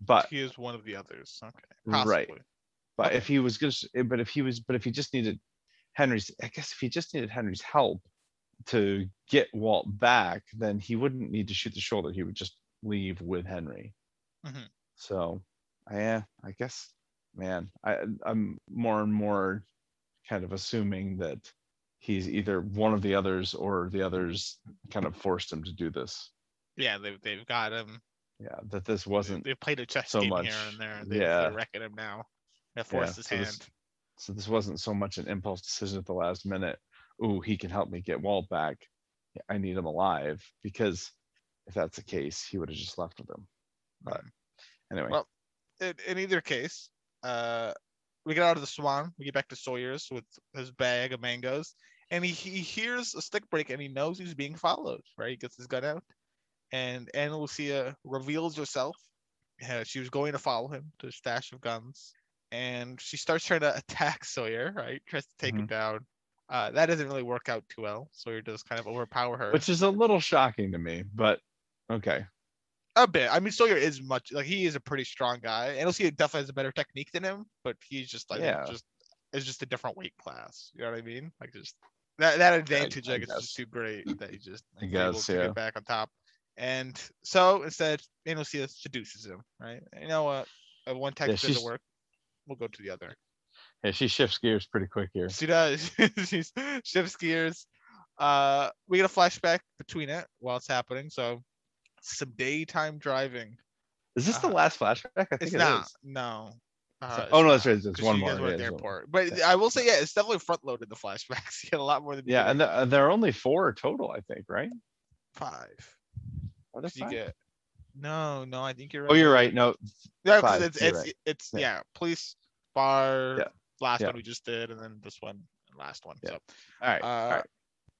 But He is one of the others. Okay. Right. But Okay. if he was just but if he was but if he just needed Henry's I guess if he just needed Henry's help to get Walt back, then he wouldn't need to shoot the shoulder. He would just leave with Henry. Mhm. So yeah, I guess man, I I'm more and more kind of assuming that he's either one of the others or the others kind of forced him to do this. Yeah, they've they've got him. Yeah, that this wasn't They've played a chess so game much. here and there. They, Yeah. They're wrecking him now. They forced his so hand. this- so this wasn't so much an impulse decision at the last minute. Ooh, he can help me get Walt back. I need him alive because if that's the case, he would have just left with him. But anyway, Well, in, in either case, uh, we get out of the Swan. We get back to Sawyer's with his bag of mangoes, and he, he hears a stick break, and he knows he's being followed. Right, he gets his gun out, and Ana Lucia reveals herself. Uh, she was going to follow him to the stash of guns, and she starts trying to attack Sawyer. Right, tries to take him down. Uh, that doesn't really work out too well. Sawyer does kind of overpower her. which is a little shocking to me, but okay. A bit. I mean, Sawyer is much like he is a pretty strong guy, and Lucia definitely has a better technique than him, but he's just like Yeah. just it's just a different weight class. You know what I mean? Like just that that advantage, I I, guess, is just too great that he just I is able guess, to yeah. get back on top. And so instead, Lucia seduces him. Right? You know what? Uh, one text she's- doesn't work. We'll go to the other. Yeah, she shifts gears pretty quick here. She does. she shifts gears. Uh, we get a flashback between it while it's happening. So some daytime driving. Is this the Uh, last flashback? I think It's it not. is. No. So- Uh, oh no, that's not, right. It's 'cause one more. guys were at yeah, the one airport. But Yeah. I will say, yeah, it's definitely front loaded the flashbacks. You get a lot more than Yeah, and the, there are only four total, I think, right? five. Are there You five? get no, no. I think you're right. Oh, you're right. No, Yeah, five, it's it's right. it's Yeah. yeah. Police bar. Yeah, Last yeah. one we just did, and then this one, and last one. Yeah. So all right. uh, all right.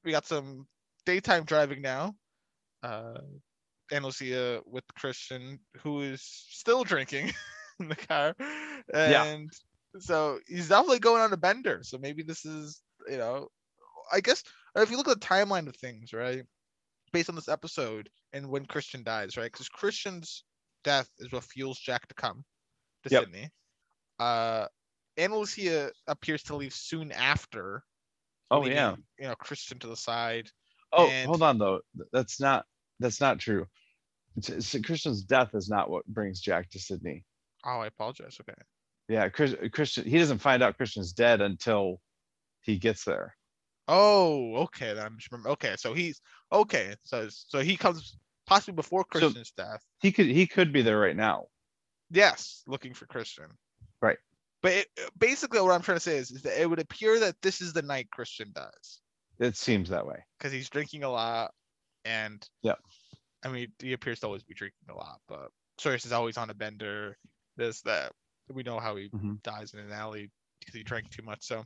we got some daytime driving now. Uh, and Lucia with Christian, who is still drinking in the car, Yeah. and so he's definitely going on a bender. So maybe this is, you know, I guess if you look at the timeline of things, right, based on this episode and when Christian dies, right, because Christian's death is what fuels Jack to come to Yep. Sydney. Uh, Ana Lucia appears to leave soon after. Oh leaving, yeah. You know, Christian to the side. Oh, and- hold on though. That's not that's not true. It's, it's- Christian's death is not what brings Jack to Sydney. Oh, I apologize. Okay. Yeah, Chris, Christian. He doesn't find out Christian's dead until he gets there. Oh, okay. I'm just remember. Okay, so he's okay. So so he comes possibly before So- Christian's death. He could he could be there right now. Yes, looking for Christian. Right. But it, basically, what I'm trying to say is, is that it would appear that this is the night Christian dies It seems that way. because he's drinking a lot, and yeah, I mean, he appears to always be drinking a lot, but Sirius is always on a bender. This that we know how he Mhm. dies in an alley because he drank too much. So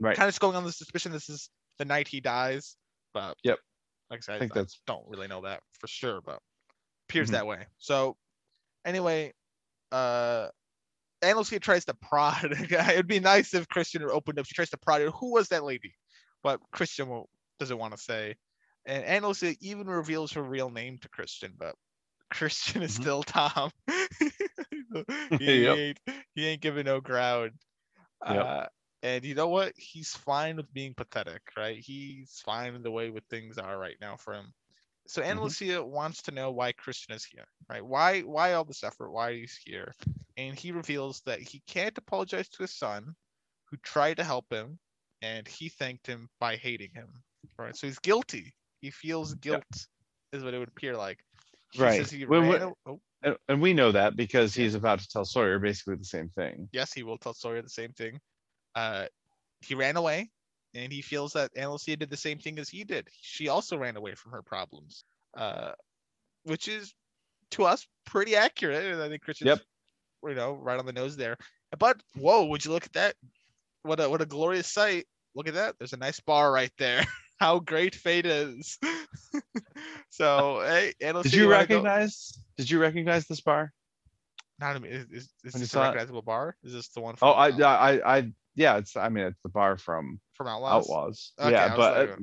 Right. kind of just going on the suspicion this is the night he dies. But Yep. like I said, I think I that's don't really know that for sure, but appears Mhm. that way. So anyway, uh Ana Lucia tries to prod. It'd be nice if Christian opened up. She tries to prod her. Who was that lady? But Christian won't, doesn't want to say. And Ana Lucia even reveals her real name to Christian, but Christian is Mhm. still Tom. he, Yep. ain't, he ain't giving no ground. Yep. Uh, and you know what? He's fine with being pathetic, right? He's fine with the way with things are right now for him. So Anna Mhm. Lucia wants to know why Christian is here, right? Why why all this effort? Why he's here? And he reveals that he can't apologize to his son, who tried to help him, and he thanked him by hating him. Right. So he's guilty. He feels guilt, is what it would appear like. He Right. says he Well, oh, and, and we know that because Yeah. he's about to tell Sawyer basically the same thing. yes, he will tell Sawyer the same thing. Uh, he ran away, and he feels that Ana did the same thing as he did. She also ran away from her problems, uh, which is to us pretty accurate. And I think Christian's, Yep. you know, right on the nose there. But whoa, would you look at that? What a what a glorious sight! Look at that. There's a nice bar right there. How great fate is. so hey, Ana Did you wanna go- recognize? Did you recognize this bar? Not a, is, is, is this a saw it? recognizable bar? Is this the one? Oh, I, I, I, yeah. It's. I mean, it's the bar from from Outlaws. Outlaws. Okay, yeah, but uh,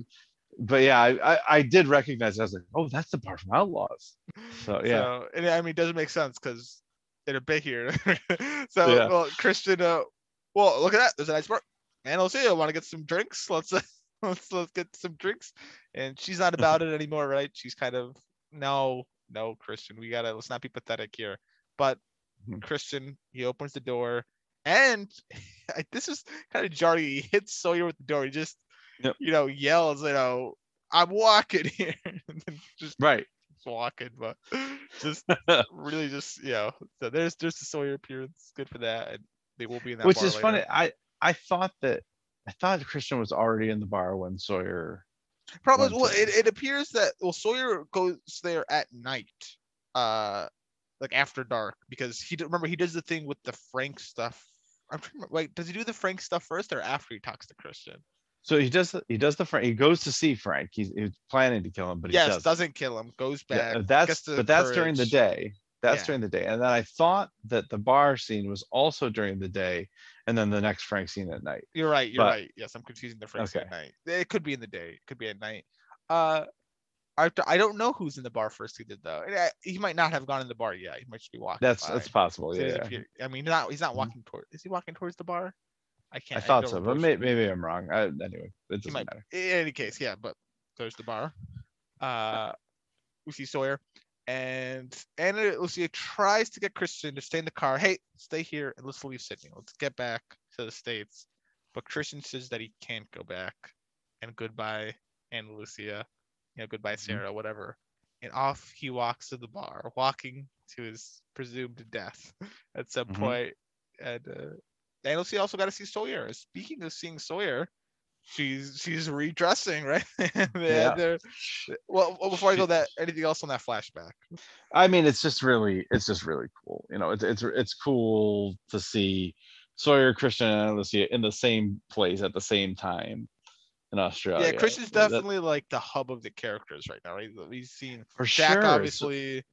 but yeah, I, I, I did recognize. It. I was like, oh, that's the bar from Outlaws. So yeah, So, and I mean, it doesn't make sense because a bit here. so, Yeah. well, Christian, uh, well, look at that. There's a nice bar. And I'll see. I want to get some drinks. Let's uh, let's let's get some drinks. And she's not about it anymore, right? She's kind of no, no, Christian. We gotta let's not be pathetic here. But Mhm. Christian, he opens the door, and this is kind of jarring. He hits Sawyer with the door. He just, Yep. you know, yells, you know, I'm walking here, and then just right. walking, but just really just you know so there's there's the Sawyer appearance good for that and they will be in that Which is later. funny. I, I thought that, I thought Christian was already in the bar when Sawyer. went well it, it appears that well Sawyer goes there at night uh like after dark because he remember he does the thing with the Frank stuff I'm trying to wait does he do the Frank stuff first or after he talks to Christian So he does. He does the Frank. He goes to see Frank. He's, he's planning to kill him, but he yes doesn't. doesn't kill him goes back Yeah, that's but that's during the day. That's Yeah. during the day. And then I thought that the bar scene was also during the day, and then the next Frank scene at night. You're right. You're But- right. Yes, I'm confusing the Frank Okay. at night. It could be in the day. It could be at night. Uh, I I don't know who's in the bar first. He did though. He might not have gone in the bar yet. He might just be walking. That's by. that's possible. So Yeah, he's yeah. appear- I mean, not he's not Mhm. walking toward. Is he walking towards the bar? I I can't. I thought don't so, but may, maybe I'm wrong. I, anyway, it doesn't might. matter. In any case, yeah. But there's the bar. Uh, see Sawyer, and Ana Lucia tries to get Christian to stay in the car. Hey, stay here and let's leave Sydney. Let's get back to the states. But Christian says that he can't go back. And goodbye, Ana Lucia. You know, goodbye, Sarah, whatever. And off he walks to the bar, walking to his presumed death at some Mhm. point. And uh, Lucia also got to see Sawyer. Speaking of seeing Sawyer, she's she's redressing, right? Yeah. well, well, before I go that, anything else on that flashback? I mean, it's just really, it's just really cool. You know, it's it's it's cool to see Sawyer, Christian, and Alicia in the same place at the same time in Australia. yeah, Christian's That- definitely like the hub of the characters right now, right? We've seen for Jack, sure. obviously,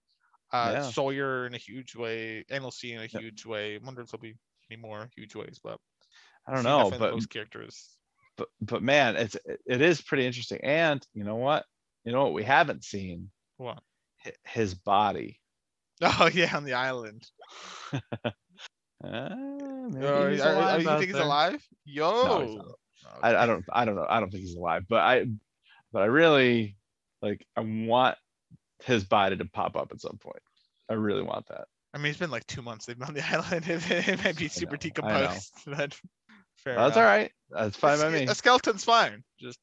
uh, Yeah. Sawyer in a huge way, and Lucy in a huge way. I wonder if there'll be any more huge ways, but I don't know, but those characters. but but man, it's it is pretty interesting. And you know what? You know what we haven't seen? What? His body. Oh yeah, on the island. Uh, maybe he's alive you think he's alive? Yo. he's not. I, I don't I don't know. I don't think he's alive, but I but I really like I want his body to pop up at some point. I really want that. I mean, it's been like two months they've been on the island. It, might be super know, decomposed. But fair That's enough. all right. That's fine by A- me. A skeleton's fine. Just,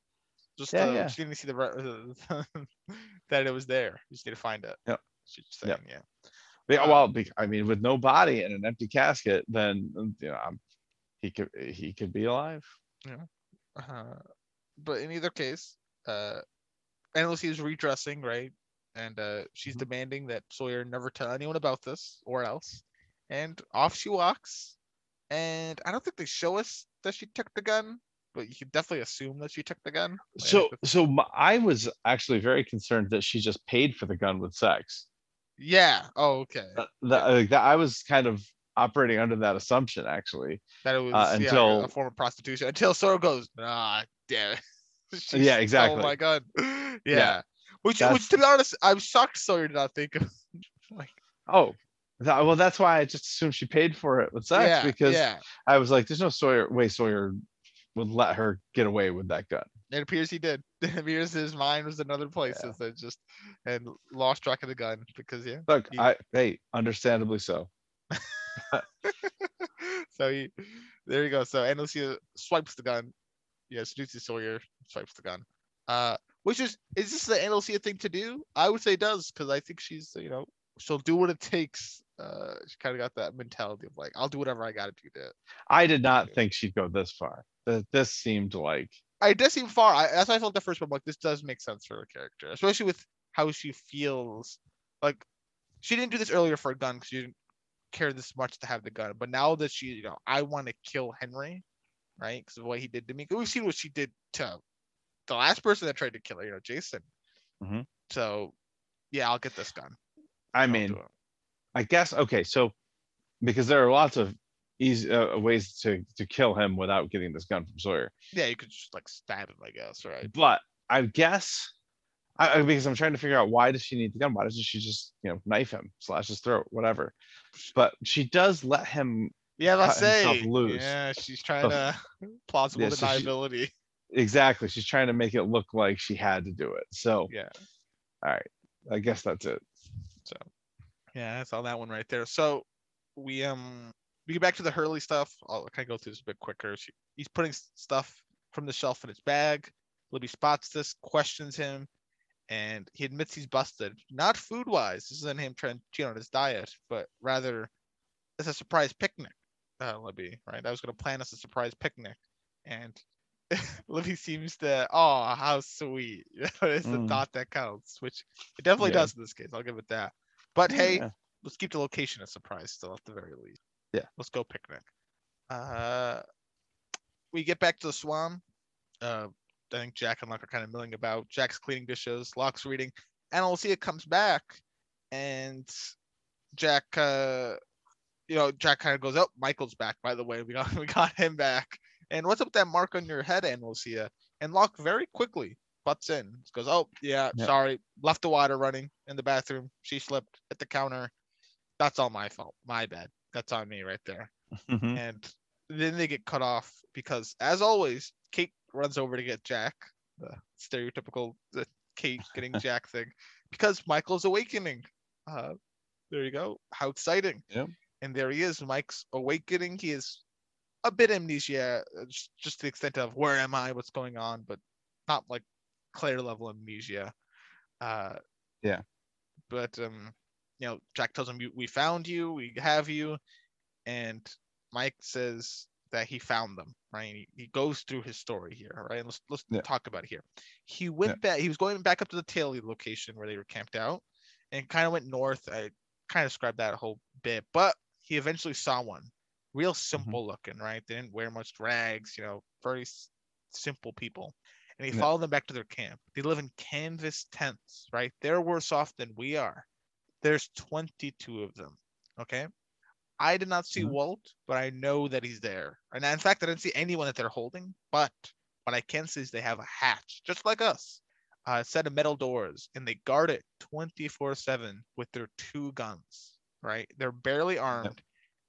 just Yeah, uh, yeah. just didn't see the re- that it was there. You just need to find it. Yep. Saying, Yep. yeah. Yeah, uh, well, I mean, with no body and an empty casket, then you know, I'm, he could he could be alive. Uh, but in either case, uh, is redressing, right? And uh, she's Mhm. demanding that Sawyer never tell anyone about this or else. And off she walks. and I don't think they show us that she took the gun, but you can definitely assume that she took the gun. So, so I was actually very concerned that she just paid for the gun with sex. yeah. Oh, okay. That, that, like, that I was kind of operating under that assumption, actually. That it was uh, yeah, until- a form of prostitution until Sawyer goes, ah, damn it. Yeah, exactly. Oh my god. Yeah. Which, That's- which, to be honest, I'm shocked Sawyer did not think of. like, Oh, that, well, that's why I just assumed she paid for it with sex yeah, because yeah. I was like, there's no Sawyer way Sawyer would let her get away with that gun. It appears he did. It appears his mind was in other places and just and lost track of the gun because yeah. Look, He- I hey, understandably so. so he, there you go. So Ana Lucia swipes the gun. Yeah, seduces Sawyer, swipes the gun. Uh, which is is this the Ana Lucia thing to do? I would say it does because I think she's you know she'll do what it takes. Uh, she kind of got that mentality of like I'll do whatever I got to do to. I did not think she'd go this far. Th- This seemed like I it does seem far. I, that's why I felt the first one. Like, this does make sense for her character, especially with how she feels. Like, she didn't do this earlier for a gun because she didn't care this much to have the gun. But now that she, you know, I want to kill Henry, right? Because of what he did to me. we've seen what she did to the last person that tried to kill her, you know, Jason. Mhm. So, yeah, I'll get this gun. I I'll mean. I guess okay, so because there are lots of easy uh, ways to to kill him without getting this gun from Sawyer. yeah, you could just like stab him, I guess, right? But I guess I, I- because I'm trying to figure out why does she need the gun? Why doesn't she just you know knife him, slash his throat, whatever? But she does let him Yeah, let's say. loose. Yeah, she's trying to plausible Yeah, so she- deniability. exactly. She's trying to make it look like she had to do it. So Yeah. all right, I guess that's it. So yeah, that's on that one right there. So we um we get back to the Hurley stuff. I'll kind of go through this a bit quicker. She, he's putting stuff from the shelf in his bag. Libby spots this, questions him, and he admits he's busted. Not food wise. This isn't him trying to cheat on his diet, but rather it's a surprise picnic. Uh, Libby, right? I was gonna plan us a surprise picnic, and Libby seems to, oh, how sweet. it's the Mm. thought that counts, which it definitely Yeah. does in this case. I'll give it that. But hey, Yeah. let's keep the location a surprise still at the very least. Yeah. Let's go picnic. Uh, we get back to the Swan. Uh, I think Jack and Locke are kind of milling about. Jack's cleaning dishes. Locke's reading. And Alicia comes back, and Jack, uh, you know, Jack kind of goes, "Oh, Michael's back. By the way, we got we got him back." And what's up with that mark on your head, Alicia? And Locke very quickly butts in. Goes, "Oh, yeah, Yeah. sorry, left the water running in the bathroom. She slipped at the counter. That's all my fault. My bad. That's on me right there." Mhm. and then they get cut off because as always kate runs over to get jack the stereotypical the kate getting jack thing because michael's awakening. Uh there you go. How exciting. Yep. and there he is. Mike's awakening. He is a bit amnesia uh, just, the extent of where am i? What's going on? But not like claire level amnesia. Uh Yeah. but um you know jack tells him "We- we found you. We have you. And Mike says that he found them, right? He, he goes through his story here, right? Let's let's Yeah. talk about it here. He went back. He was going back up to the Tailie location where they were camped out, and kind of went north. I kind of described that a whole bit, but he eventually saw one, real mm-hmm. simple looking, right? They didn't wear much rags, you know, very s- simple people. And he Yeah. followed them back to their camp. They live in canvas tents, right? They're worse off than we are. There's 22 of them. Okay. I did not see Mhm. Walt, but I know that he's there. And in fact, I didn't see anyone that they're holding. But what I can see is they have a hatch, just like us, a set of metal doors, and they guard it 24 7 with their two guns, right? They're barely armed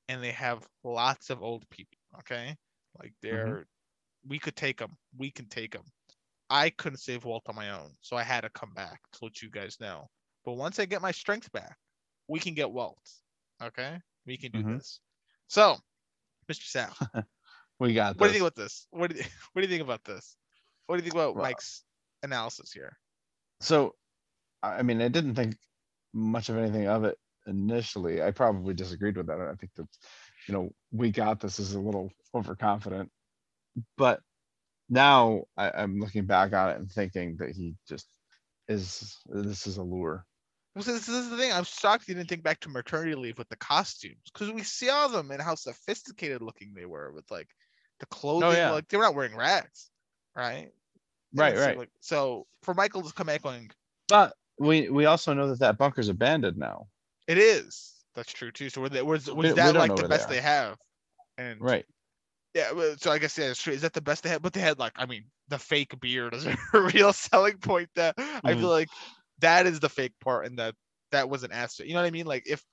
and they have lots of old people, okay? Like they're, we could take them. We can take them. I couldn't save Walt on my own, so I had to come back to let you guys know. But once I get my strength back, we can get Walt. Okay, we can do Mhm. this. So, Mr. Sal, We got what do you this. think about this? What do you, what do you think about this? What do you think about Well- Mike's analysis here? So, I I mean, I didn't think much of anything of it initially. I probably disagreed with that. I think that, you know, we got this is a little overconfident. But now I, I'm looking back on it and thinking that he just is, this is a lure. Well, so this, is the thing. I'm shocked you didn't think back to maternity leave with the costumes because we saw them and how sophisticated looking they were with like the clothing. yeah. Like they were not wearing rags, right? They Right, right. like- so for Michael to come back going, But we we also know that that bunker's abandoned now. it is. That's true too. So were they, was was we that don't like the where they best they have? And Right. Yeah, so I guess yeah, it's true. Is that the best they had? But they had like, I mean, the fake beard is a real selling point. That I Mhm. feel like that is the fake part, and that that was an asset. You know what I mean? Like if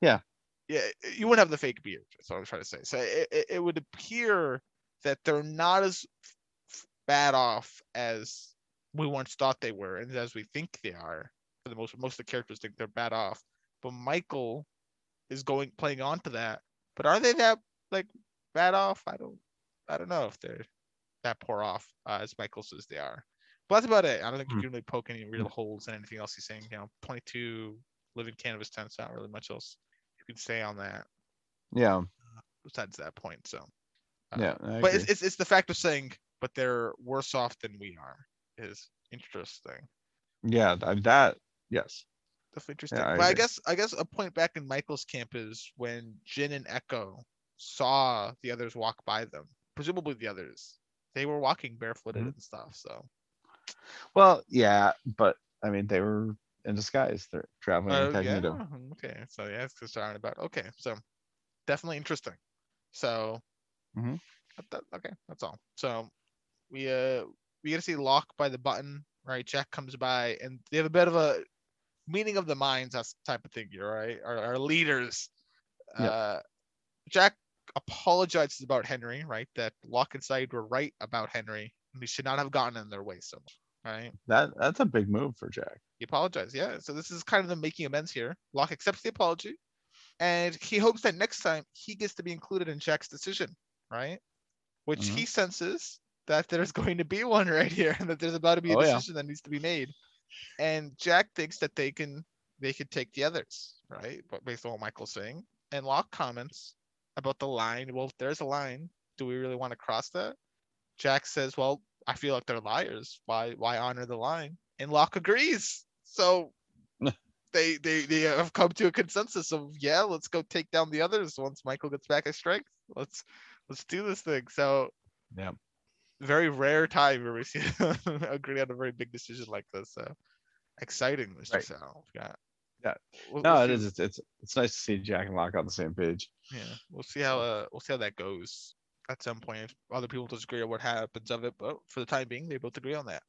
Yeah. yeah, you wouldn't have the fake beard. That's what I'm trying to say. So it, it, would appear that they're not as bad off as we once thought they were, and as we think they are. For the most, most of the characters think they're bad off, but Michael is going playing on to that. But are they that like bad off? I don't I don't know if they're that poor off uh, as Michael says they are. That's about it. I don't think you Hmm. can really poke any real holes in anything else he's saying. You know, 22 living cannabis tents, not really much else you can say on that Yeah. besides that point. So, uh, Yeah. I but it's, it's it's the fact of saying, but they're worse off than we are is interesting. yeah. That. Yes. Definitely interesting. I but I guess I guess a point back in Michael's camp is when Jin and Eko saw the others walk by them. Presumably the others. They were walking barefooted Mhm. and stuff. So Well, yeah, but I mean, they were in disguise. They're traveling Oh, yeah. Okay. So yeah, it's just talking about okay. So definitely interesting. So Mhm. that- that- okay, that's all. So we uh we get to see Locke by the button, right? Jack comes by and they have a bit of a meeting of the minds, that type of thing, you're right? Our, our leaders. Yep. Uh Jack apologizes about Henry, right? That Locke and Sayid were right about Henry. We should not have gotten in their way so much, right? That that's a big move for Jack. He apologized. Yeah. So this is kind of the making amends here. Locke accepts the apology, and he hopes that next time he gets to be included in Jack's decision, right? Which Mhm. he senses that there's going to be one right here, and that there's about to be a Oh, yeah. decision that needs to be made. And Jack thinks that they can they could take the others, right? But based on what Michael's saying, and Locke comments about the line. Well, if there's a line, do we really want to cross that? Jack says, "Well, I feel like they're liars. Why why honor the line?" And Locke agrees. So they they they have come to a consensus of yeah, let's go take down the others once Michael gets back his strength. Let's let's do this thing. So Yeah. very rare time where we see agree on a very big decision like this. So exciting, Mr. Right. Sal. Yeah. Yeah. We'll, No, we'll it is. It's, it's it's nice to see Jack and Locke on the same page. Yeah, we'll see how uh we'll see how that goes at some point. If other people disagree on what happens of it, but for the time being, they both agree on that.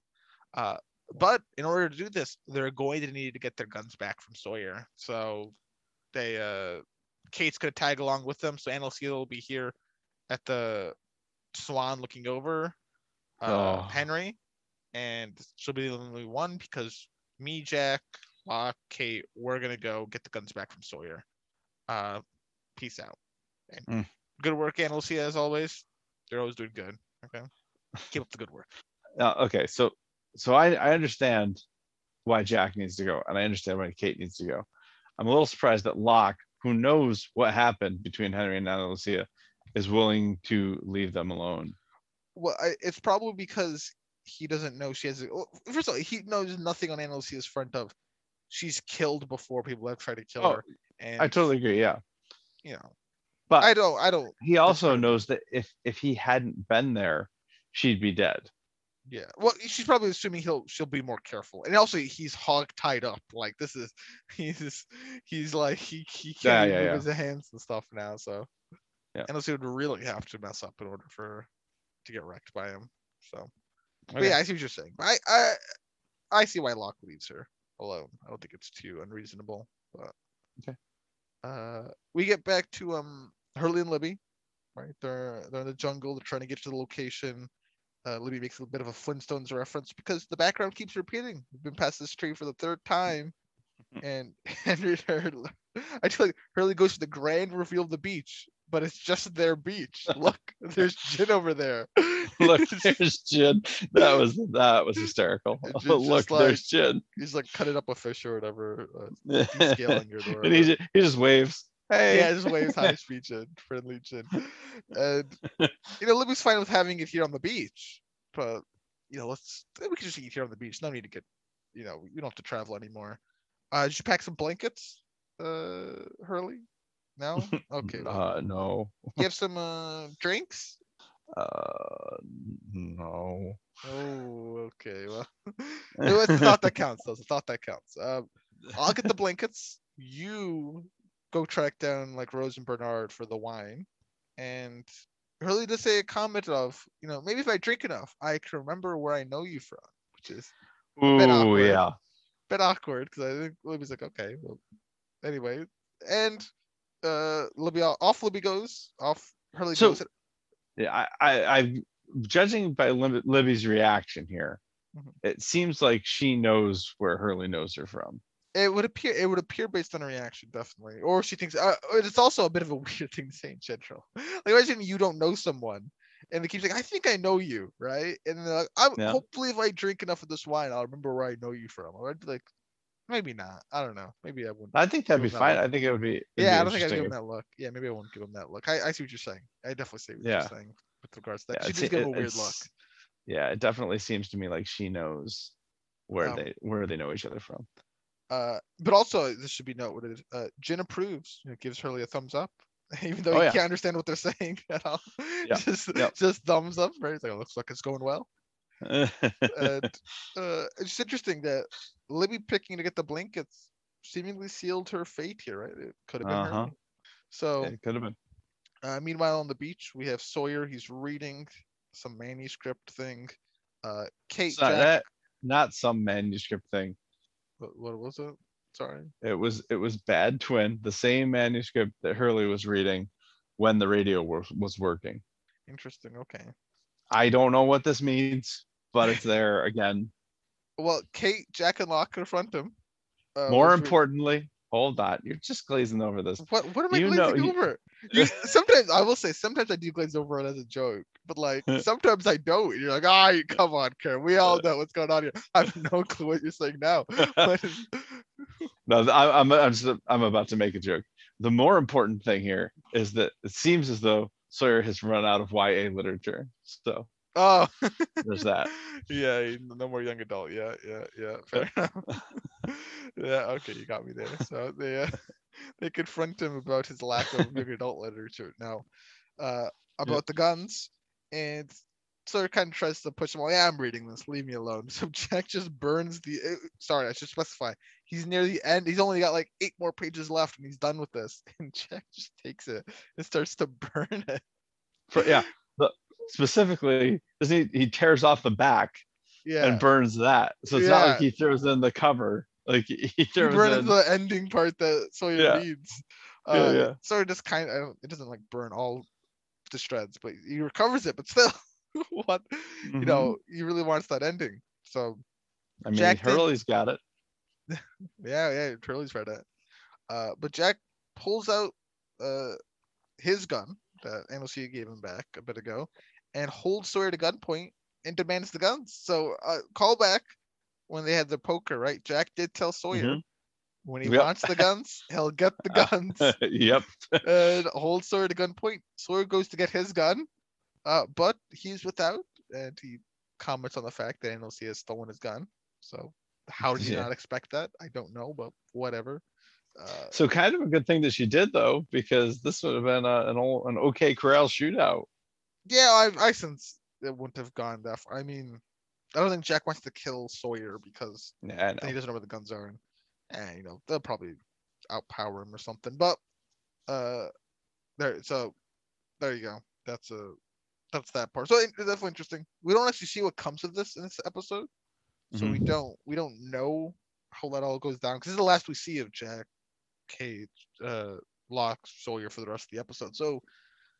Uh, but in order to do this, they're going to need to get their guns back from Sawyer. So they uh Kate's gonna tag along with them. So Ana Lucia will be here at the Swan looking over uh, Oh. Henry, and she'll be the only one because me, Jack, Locke, Kate, we're gonna go get the guns back from Sawyer. Uh, peace out. And Mm. Good work, Ana Lucia, as always. You're always doing good. Okay, keep up the good work. Uh, okay, so so I I understand why Jack needs to go, and I understand why Kate needs to go. I'm a little surprised that Locke, who knows what happened between Henry and Ana Lucia, is willing to leave them alone. Well, I, it's probably because he doesn't know she has. A, well, first of all, he knows nothing on Ana Lucia's front of she's killed before people have tried to kill Oh, her. And I totally agree. Yeah, you know, but I don't, I don't. he also part of it. knows that if if he hadn't been there, she'd be dead. Yeah. Well, she's probably assuming he'll she'll be more careful, and also he's hog tied up. Like this is, he's he's like he he Yeah, can't yeah, yeah. move his hands and stuff now. So, Yeah. and also would really have to mess up in order for to get wrecked by him. So, but Okay. yeah, I see what you're saying. I I I see why Locke leaves her alone. I don't think it's too unreasonable. But Okay. Uh, we get back to um Hurley and Libby. Right, they're they're in the jungle. They're trying to get to the location. Uh, Libby makes a bit of a Flintstones reference because the background keeps repeating. We've been past this tree for the third time, and Henry Hurley, I feel like Hurley goes to the grand reveal of the beach, but it's just their beach. Look, there's Jin over there. Look, there's Jin. That was that was hysterical. Look, just there's Jin. He's like cutting up a fish or whatever. Uh, descaling it or and he just, he just waves. Hey, yeah, just waves high speed Jin, friendly Jin. And you know, Libby's fine with having it here on the beach, but you know, let's we can just eat here on the beach. No need to get, you know, we don't have to travel anymore. Uh, did you pack some blankets, uh, Hurley? No. Okay. Uh, no. you have some uh drinks. Uh, no. Oh, okay. Well, it's the thought that counts. Though. It's the thought that counts. Um, I'll get the blankets. You go track down like Rose and Bernard for the wine, and Hurley does say a comment of, you know, maybe if I drink enough, I can remember where I know you from, which is awkward. yeah. a bit awkward because I think Libby's like, okay, well, anyway, and uh, Libby off Libby goes off. Hurley So- goes. Yeah, I, I, I judging by Lib- Libby's reaction here, Mhm. it seems like she knows where Hurley knows her from. It would appear. It would appear based on her reaction, definitely. Or she thinks. Uh, it's also a bit of a weird thing to say in general. Like imagine you don't know someone, and they keep saying, "I think I know you," right? And then they're like, I'm, Yeah. hopefully, if I drink enough of this wine, I'll remember where I know you from. I'd be like, maybe not. I don't know. Maybe I wouldn't. I think that'd be that fine. look. I think it would be. yeah, be I don't think I'd give him that look. Yeah, maybe I won't give him that look. I, I see what you're saying. I definitely see what Yeah. you're saying with regards to that. Yeah, she just give him a it- weird look. Yeah, it definitely seems to me like she knows where Um, they where they know each other from. Uh, but also this should be noted. Uh, Jin approves. You know, gives Hurley a thumbs up, even though Oh, he yeah. can't understand what they're saying at all. Yeah, just yep. just thumbs up. Right? He's like, "Oh, looks like it's going well. And uh, it's interesting that Libby picking to get the blankets seemingly sealed her fate here. Right? It could have been Uh-huh. her. So it could have been. uh, meanwhile, on the beach, we have Sawyer. He's reading some manuscript thing. Uh, Kate. Not, Jack, that, not some manuscript thing. what, what was it? Sorry. It was it was Bad Twin, the same manuscript that Hurley was reading when the radio was, was working. Interesting. Okay. I don't know what this means, but it's there again. Well, Kate, Jack, and Locke confront him. Uh, More importantly, hold on, you're just glazing over this. what what am I you know- glazing you- over? You, sometimes I will say sometimes I do glaze over it as a joke, but like sometimes I don't. You're like, ah, come on, Karen. We all know what's going on here. I have no clue what you're saying now. Is- No, I, I'm I'm just, I'm about to make a joke. The more important thing here is that it seems as though Sawyer has run out of YA literature. So oh, there's that. yeah, no more young adult. Yeah, yeah, yeah. Fair enough. yeah, okay, you got me there. So they uh, they confront him about his lack of young adult literature now, uh, about the guns, and sort of kind of tries to push him. Well, yeah, I'm reading this. Leave me alone. So Jack just burns the. uh, sorry, I should specify. He's near the end. He's only got like eight more pages left, and he's done with this. And Jack just takes it and starts to burn it. For, yeah, the, specifically, he, he tears off the back Yeah. and burns that. So it's not like he throws in the cover. Like he he throws burns in. the ending part that Sawyer Yeah. reads. Yeah, Uh, yeah. Sawyer just kind of it doesn't like burn all to shreds, but he recovers it. But still, what you Mhm. know, he really wants that ending. So I mean, Jack did- Hurley's got it. yeah, yeah, Hurley's read it. Uh, but Jack pulls out uh his gun that Ana Lucia gave him back a bit ago, and holds Sawyer to gunpoint and demands the guns. So uh, call back when they had the poker, right? Jack did tell Sawyer. When he Yep. wants the guns, he'll get the guns. yep. and holds Sawyer to gunpoint. Sawyer goes to get his gun, uh, but he's without, and he comments on the fact that Ana Lucia has stolen his gun. So how did you Yeah. not expect that? I don't know, but whatever. Uh, So kind of a good thing that she did though, because this would have been a, an old, an okay corral shootout. Yeah, I, I sense it wouldn't have gone that far. I mean, I don't think Jack wants to kill Sawyer because Yeah, he doesn't know where the guns are, and, and you know they'll probably outpower him or something. But uh, there, so there you go. That's a that's that part. So it's definitely interesting. We don't actually see what comes of this in this episode, so we don't we don't know how that all goes down because this is the last we see of Jack, Kate, uh, Locke, Sawyer for the rest of the episode. So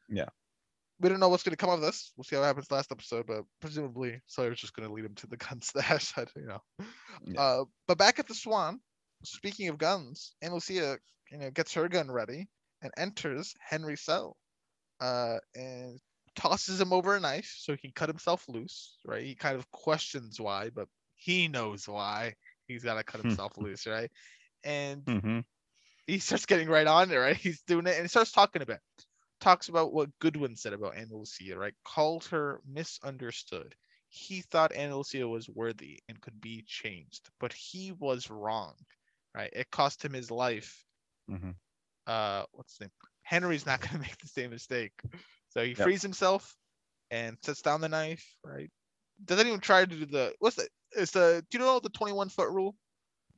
Yeah. We don't know what's going to come of this. We'll see how it happens last episode, but presumably Sawyer's just going to lead him to the gun stash. You know. Yeah. Uh, but back at the Swan, speaking of guns, Ana Lucia, you know, gets her gun ready and enters Henry's cell, uh, and tosses him over a knife so he can cut himself loose. Right? He kind of questions why, but he knows why. He's got to cut Hmm. himself loose, right? And hmm he starts getting right on it, right? He's doing it and he starts talking about talks about what Goodwin said about Ana Lucia, right? Called her misunderstood. He thought Ana Lucia was worthy and could be changed, but he was wrong. right? It cost him his life. Mhm. Uh, what's his name? Henry's not gonna make the same mistake. So he Yep. frees himself and sets down the knife, right? Doesn't even try to do the what's the it's the do you know the 21 foot rule?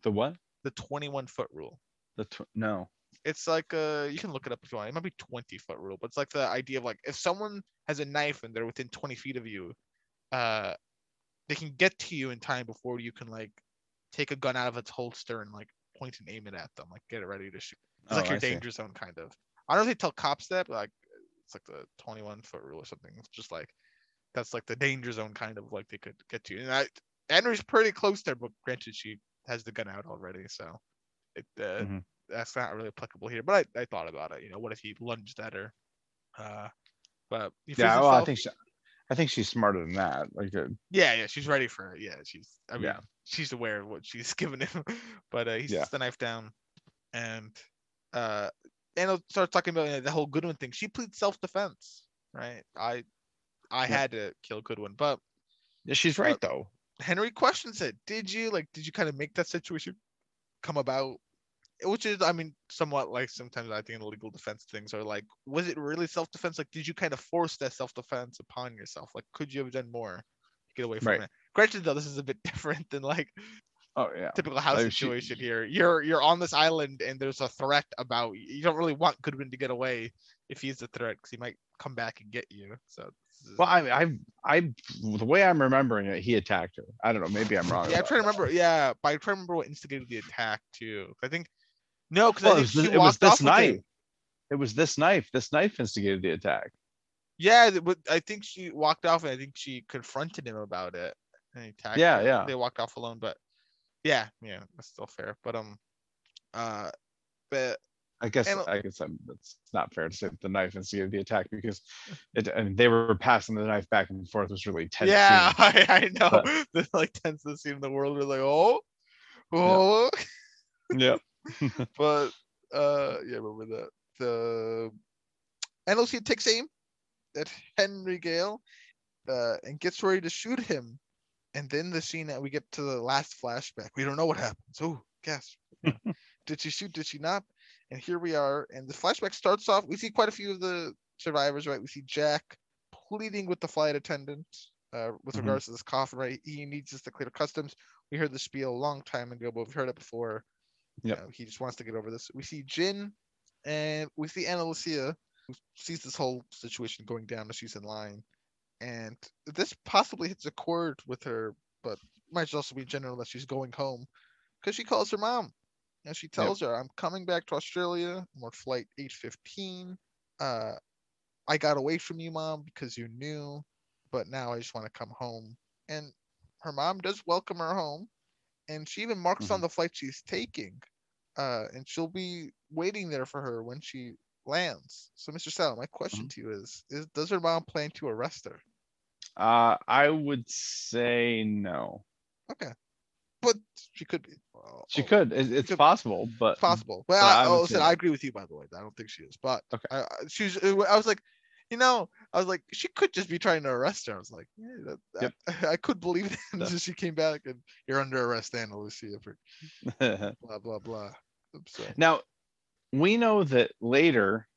The what? The 21 foot rule. The tw- no. It's like uh you can look it up if you want. It might be 20 foot rule, but it's like the idea of like if someone has a knife and they're within 20 feet of you, uh they can get to you in time before you can like take a gun out of its holster and like point and aim it at them, like get it ready to shoot. It's Oh, like your I see. danger zone kind of. I don't know if they tell cops that, but like it's like the 21 foot rule or something. It's just like that's like the danger zone kind of like they could get to you. And I Henry's pretty close there, but granted she has the gun out already, so it uh, Mhm. That's not really applicable here. But I, I thought about it. You know, what if he lunged at her? Uh, but Yeah. Well, I think she, I think she's smarter than that. Like, uh, Yeah, yeah, she's ready for it. Yeah, she's. I mean, Yeah. she's aware of what she's given him. but uh, he Yeah. sets the knife down, and uh, Ana starts talking about uh, the whole Goodwin thing. She pleads self-defense, right? I, I Yeah. had to kill Goodwin, but yeah, she's right though. Henry questions it. Did you like? Did you kind of make that situation come about? Which is, I mean, somewhat like sometimes I think in legal defense things are like, was it really self-defense? Like, did you kind of force that self-defense upon yourself? Like, could you have done more to get away from Right. it? Granted, though, this is a bit different than like Oh yeah. typical house Like, she- situation here. You're you're on this island and there's a threat about you don't really want Goodwin to get away if he's a threat because he might come back and get you. So Well, I, I, I, the way I'm remembering it, he attacked her. I don't know. Maybe I'm wrong. yeah, I'm trying to that. remember. Yeah, but I'm trying to remember what instigated the attack too. I think no, because Well, it was, this, it was this with it. knife. It was this knife. This knife instigated the attack. Yeah, but I think she walked off and I think she confronted him about it. And he attacked Yeah, her. yeah. They walked off alone, but yeah, yeah, that's still fair. But um, uh, but I guess And- I guess I'm, it's not fair to say that the knife instigated the attack because it I mean, they were passing the knife back and forth. It was really tense. yeah. I, I know But- the like tensest scene in the world. We're like, oh, oh, Yeah. but uh, yeah, remember that the Ana Lucia takes aim at Henry Gale, uh, and gets ready to shoot him. And then the scene that we get to the last flashback, we don't know what happens. Oh, guess. did she shoot? Did she not? And here we are. And the flashback starts off. We see quite a few of the survivors, right? We see Jack pleading with the flight attendant uh, with Mhm. regards to this coffin, right? He needs us to clear customs. We heard the spiel a long time ago, but we've heard it before. You know, he just wants to get over this. We see Jin and we see Ana Lucia who sees this whole situation going down as she's in line. And this possibly hits a chord with her, but might also be general that she's going home because she calls her mom and she tells her, I'm coming back to Australia. On flight 815. Uh, I got away from you, mom, because you knew, but now I just want to come home. And her mom does welcome her home, and she even marks on the flight she's taking. Uh, and she'll be waiting there for her when she lands. So, Mr. Sal, my question to you is: Is does her mom plan to arrest her? Uh, I would say no. Okay, but she could be. Well, She oh, could. It, it's could- possible, but It's possible. Well, I, I oh, would I agree with you. By the way, I don't think she is. But Okay. I, I- she's. I was like, you know, I was like, she could just be trying to arrest her. I was like, yeah, that, that- I could believe that until she came back and you're under arrest, Ana Lucia, for blah blah blah. Now we know that later,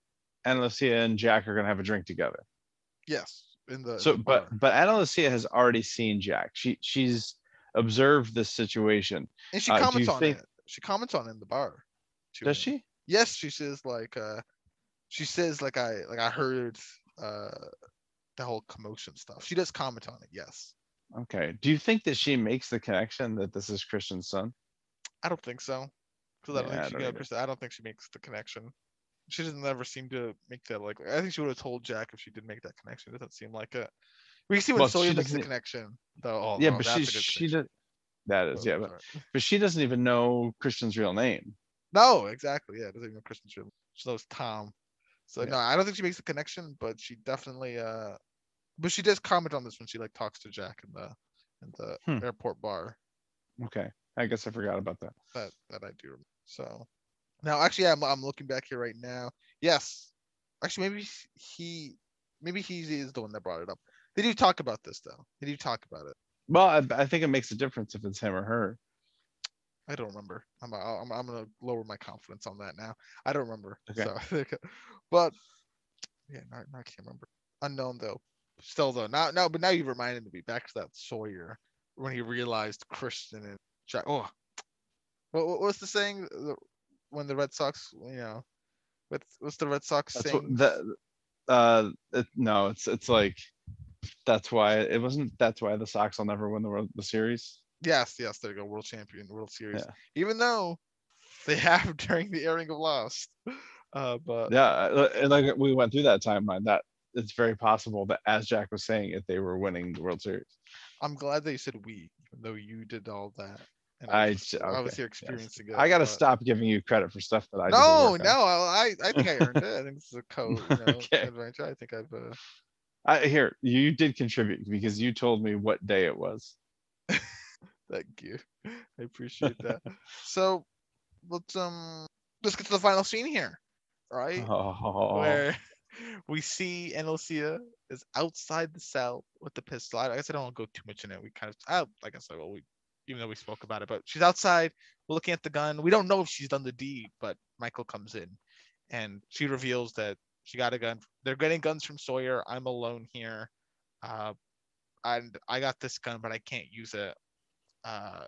Ana Lucia and Jack are gonna have a drink together. yes, in the in So, the but but Ana Lucia has already seen Jack. She she's observed this situation. and she uh, comments you on think- it. She comments on it in the bar. to Does she? Yes, she says like uh, she says like I like I heard uh the whole commotion stuff. She does comment on it. Yes. Okay. Do you think that she makes the connection that this is Christian's son? I don't think so. Because I don't Yeah, I think she don't you know, I don't think she makes the connection. She doesn't ever seem to make that like I think she would have told Jack if she did make that connection. It doesn't seem like it. We can see when Well, Sawyer makes the connection. Though oh, yeah, no, but that's she she does. That is Oh, yeah, but, but she doesn't even know Christian's real name. No, exactly. Yeah, doesn't even know Christian's real. She knows Tom. So Yeah. no, I don't think she makes the connection, but she definitely uh but she does comment on this when she like talks to Jack in the in the Hmm. airport bar. Okay. I guess I forgot about that. that that I do. remember. So now, actually, I'm I'm looking back here right now. Yes, actually, maybe he maybe he is the one that brought it up. Did you talk about this though? Did you talk about it? Well, I, I think it makes a difference if it's him or her. I don't remember. I'm I'm, I'm gonna lower my confidence on that now. I don't remember. Okay. So, but yeah, no, I can't remember. Unknown though. Still though, now now but now you reminded me back to that Sawyer when he realized Christian and Jack. Oh, what, what what's the saying? When the Red Sox, you know, what's what's the Red Sox That's saying? what, that, uh, it, no, it's it's like that's why it wasn't. That's why the Sox will never win the World the series. Yes, yes, there you go. World champion, World Series. Yeah. Even though they have during the airing of Lost. Uh, but Yeah, uh, and like we went through that timeline. That it's very possible that, as Jack was saying, if they were winning the World Series, I'm glad that you said we, even though you did all that. And I was, j- I was okay, here yes. it. I gotta but- stop giving you credit for stuff that I No, no, I, I I think I earned it. I think this is a code, you know, Okay. adventure. I think I've. Uh, I here you did contribute because you told me what day it was. Thank you. I appreciate that. so, let's um, let's get to the final scene here, right? Oh, where we see Ana Lucia is outside the cell with the pistol. I I guess I don't want to go too much in it. We kind of, I, like I said, well, we, even though we spoke about it, but she's outside looking at the gun. We don't know if she's done the deed, but Michael comes in and she reveals that she got a gun. They're getting guns from Sawyer. I'm alone here. Uh, and I got this gun, but I can't use it uh,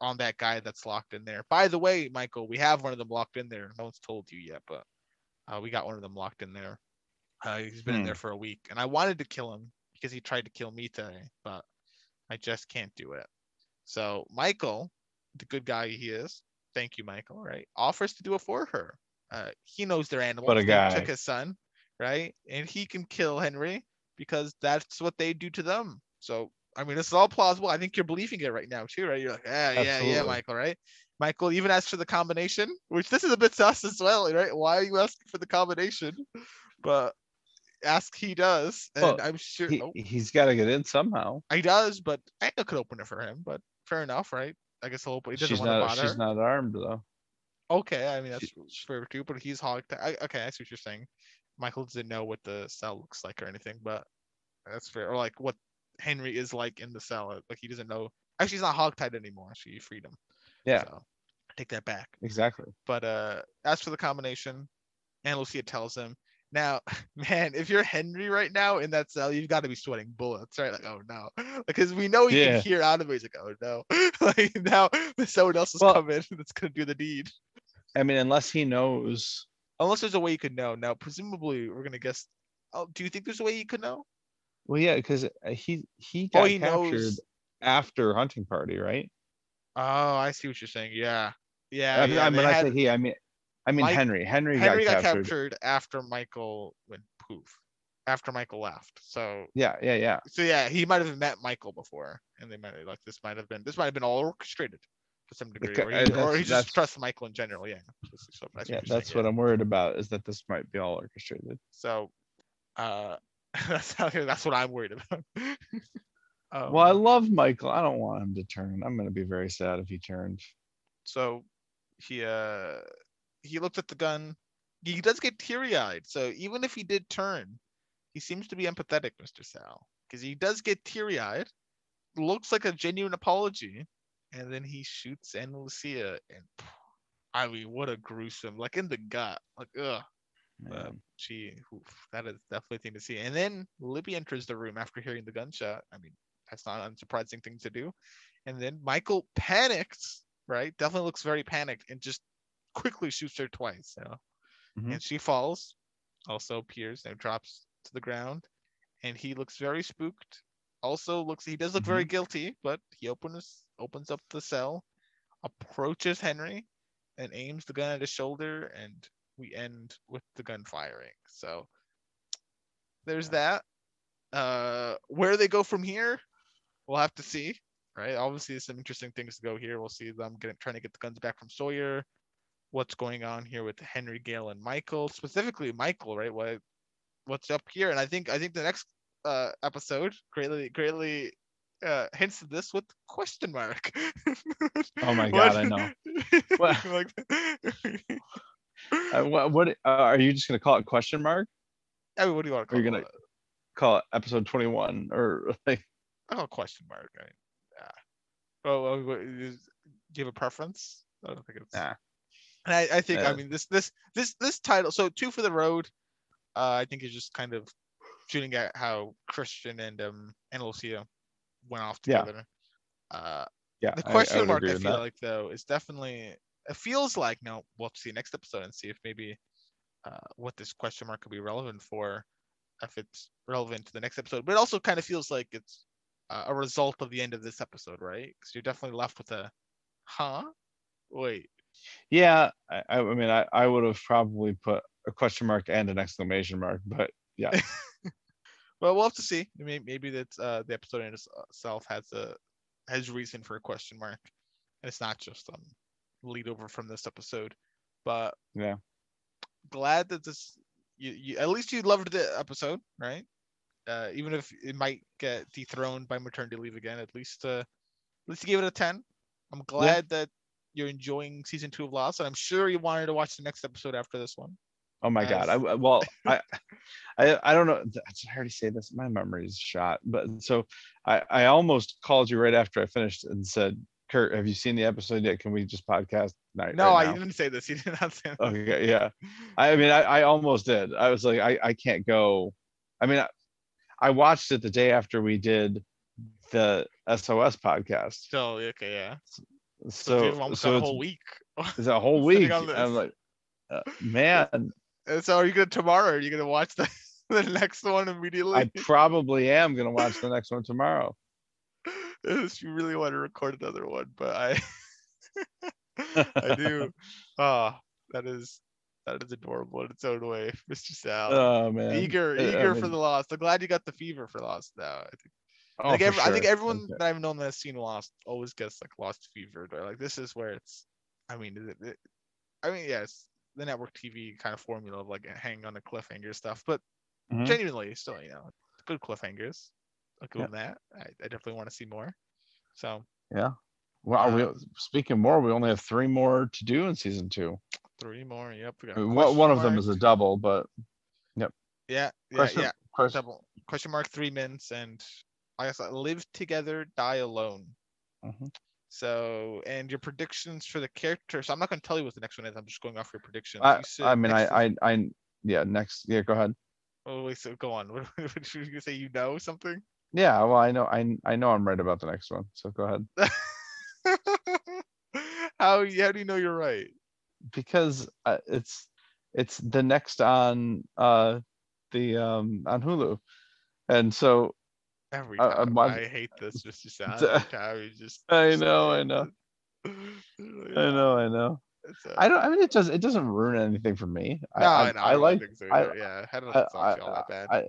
on that guy that's locked in there. By the way, Michael, we have one of them locked in there. No one's told you yet, but uh, we got one of them locked in there. Uh, he's been in Hmm. there for a week, and I wanted to kill him because he tried to kill me today, but I just can't do it. So Michael, the good guy he is, thank you, Michael. Right, offers to do it for her. Uh, he knows they're animals. What a They guy. Took his son, right, and he can kill Henry because that's what they do to them. So I mean, this is all plausible. I think you're believing it right now too, right? You're like, yeah, yeah, yeah, Michael, right? Michael even asked for the combination, which this is a bit sus as well, right? Why are you asking for the combination? But ask he does, and Well, I'm sure he, oh, he's got to get in somehow. he does, but Ana could open it for him. But fair enough, right? I guess he'll open. He doesn't She's want to bother. She's not armed though. Okay, I mean that's She- fair too, but he's hogged. I, okay, I see what you're saying. Michael didn't know what the cell looks like or anything, but that's fair. Or like what Henry is like in the cell. Like he doesn't know. Actually, he's not hogtied anymore. You freed him. Yeah, So, I take that back. exactly. But uh, as for the combination, Ana Lucia tells him. Now, man, if you're Henry right now in that cell, you've got to be sweating bullets, right? Like, oh no, because we know he Yeah. can hear out of it. He's like, oh no, like now someone else is Well- come in that's gonna do the deed. I mean, unless he knows. Unless there's a way you could know. Now, presumably, we're gonna guess. Oh, do you think there's a way you could know? Well, yeah, because he he Oh, got he captured knows. after hunting party, right? Oh, I see what you're saying. Yeah, yeah. I mean, yeah, I, mean, I had- say he. I mean, I mean Mike- Henry. Henry, Henry got, captured. after Michael went poof. After Michael left. So Yeah, yeah, yeah. so yeah, he might have met Michael before, and they might have like this might have been this might have been all orchestrated to some degree, ca- or uh, he, or that's- he just trusts Michael in general. Yeah, so that's, yeah, what that's what I'm worried about is that this might be all orchestrated. So, uh, that's how, that's what I'm worried about. um, well, I love Michael. I don't want him to turn. I'm gonna be very sad if he turned. so he uh he looked at the gun. He does get teary eyed. So even if he did turn, he seems to be empathetic, Mr. Sal, because he does get teary eyed. Looks like a genuine apology, and then he shoots Ana Lucia, and I mean, what a gruesome, like in the gut, like ugh. But she, oof, that is definitely a thing to see. And then Libby enters the room after hearing the gunshot. I mean, that's not an unsurprising thing to do. And then Michael panics, right? Definitely looks very panicked and just quickly shoots her twice. You know? Mhm. And she falls, also appears and drops to the ground. And he looks very spooked. Also looks he does look very guilty, but he opens opens up the cell, approaches Henry, and aims the gun at his shoulder, and we end with the gun firing. So there's that. Uh, where they go from here, we'll have to see. Right? Obviously, some interesting things to go here. We'll see them getting trying to get the guns back from Sawyer. What's going on here with Henry, Gale, and Michael? Specifically, Michael. Right? What what's up here? And I think I think the next uh episode greatly greatly uh hints at this with question mark. Oh my God, I know. What- like, Uh, what? What? Uh, are you just gonna call it question mark? I mean, what do you want to call? Are you it? gonna- Call it episode 21 or like? I call question mark. I mean, yeah. Oh, well, Do you have a preference? I don't think it's. Nah. And I, I think I Uh, mean this this this this title. So two for the road. Uh, I think is just kind of shooting at how Christian and um Ana Lucia went off Yeah. together. Uh, Yeah. the I- I question mark I, feel that. like though is definitely it feels like no we'll have to see next episode and see if maybe uh, what this question mark could be relevant for if it's relevant to the next episode. But it also kind of feels like it's uh, a result of the end of this episode right? Because you're definitely left with a huh? Wait. Yeah, I, I mean, I, I would have probably put a question mark and an exclamation mark, but yeah, well we'll have to see. Maybe, maybe that uh, the episode in itself has a has reason for a question mark and it's not just um lead over from this episode but Yeah. glad that this you, you at least you loved the episode right uh even if it might get dethroned by maternity leave again at least uh at least you gave it a 10 i'm glad that you're enjoying season two of lost and i'm sure you wanted to watch the next episode after this one oh my god, I well, I, I I don't know. Did I already say this? My memory is shot, but so I I almost called you right after I finished and said, Kurt, have you seen the episode yet? Can we just podcast? Right, no right i now?" didn't say this you did not say that. Okay, yeah. I mean, I, I almost did. I was like, I, I can't go. I mean, I, I watched it the day after we did the SOS podcast. so okay yeah so, So, you've so a whole week it's a whole week. I'm like, uh, man, so are you gonna tomorrow? Are you gonna watch the, the next one immediately? I probably am gonna watch the next one tomorrow. You really want to record another one, but I I do. Ah, that is that is adorable in its own way, Mr. Sal. Oh man, eager, I- I eager for the Lost. I'm glad you got the fever for Lost now. I think, oh, I, think for every- I think everyone Okay. that I've known that has seen Lost always gets like Lost fever. They're like, this is where it's. I mean, it, it- I mean, yes, the network TV kind of formula of like hanging on the cliffhanger stuff, but Mhm. genuinely, still, you know, good cliffhangers. I'll give Yeah. them that. I, I definitely want to see more. So yeah. Wow, we, Um, speaking more, we only have three more to do in season two. three more. Yep. We got I One, one of them is a double, but yep. Yeah. Yeah. question, Yeah. question, Double question mark three minutes and I guess uh, live together, die alone. Mhm. So and your predictions for the characters. I'm not going to tell you what the next one is. I'm just going off your predictions. I, I mean, I, I, I, yeah, next, yeah, go ahead. Oh wait, so go on. What, what you say? You know something? Yeah, well, I know, I, I know I'm right about the next one, so go ahead. how how do you know you're right? Because uh, it's, it's the next on, uh, the, um, on Hulu, and so Every I- time I'm I, hate this, Mr. Sal. D- Every time just. I know, I know, I I know, I know. I don't, I mean, it does, it doesn't ruin anything for me. I, No, I, I, know, I don't like, so I- yeah, I don't I, I, all that bad. I,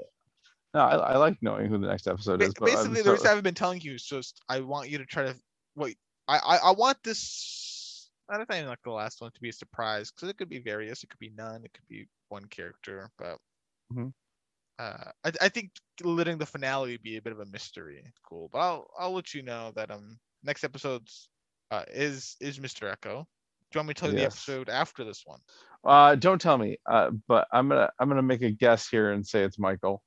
no, I, I like knowing who the next episode is, basically, the so- reason I haven't been telling you is just I want you to try to wait. I I, I want this. I don't think like the last one to be a surprise because it could be various. It could be none. It could be one character. But Mhm. uh, I I think letting the finale be a bit of a mystery. Cool. But I'll I'll let you know that um next episode's uh is is Mr. Eko. Do you want me to tell you the episode after this one? Uh, don't tell me. Uh, but I'm gonna I'm gonna make a guess here and say it's Michael.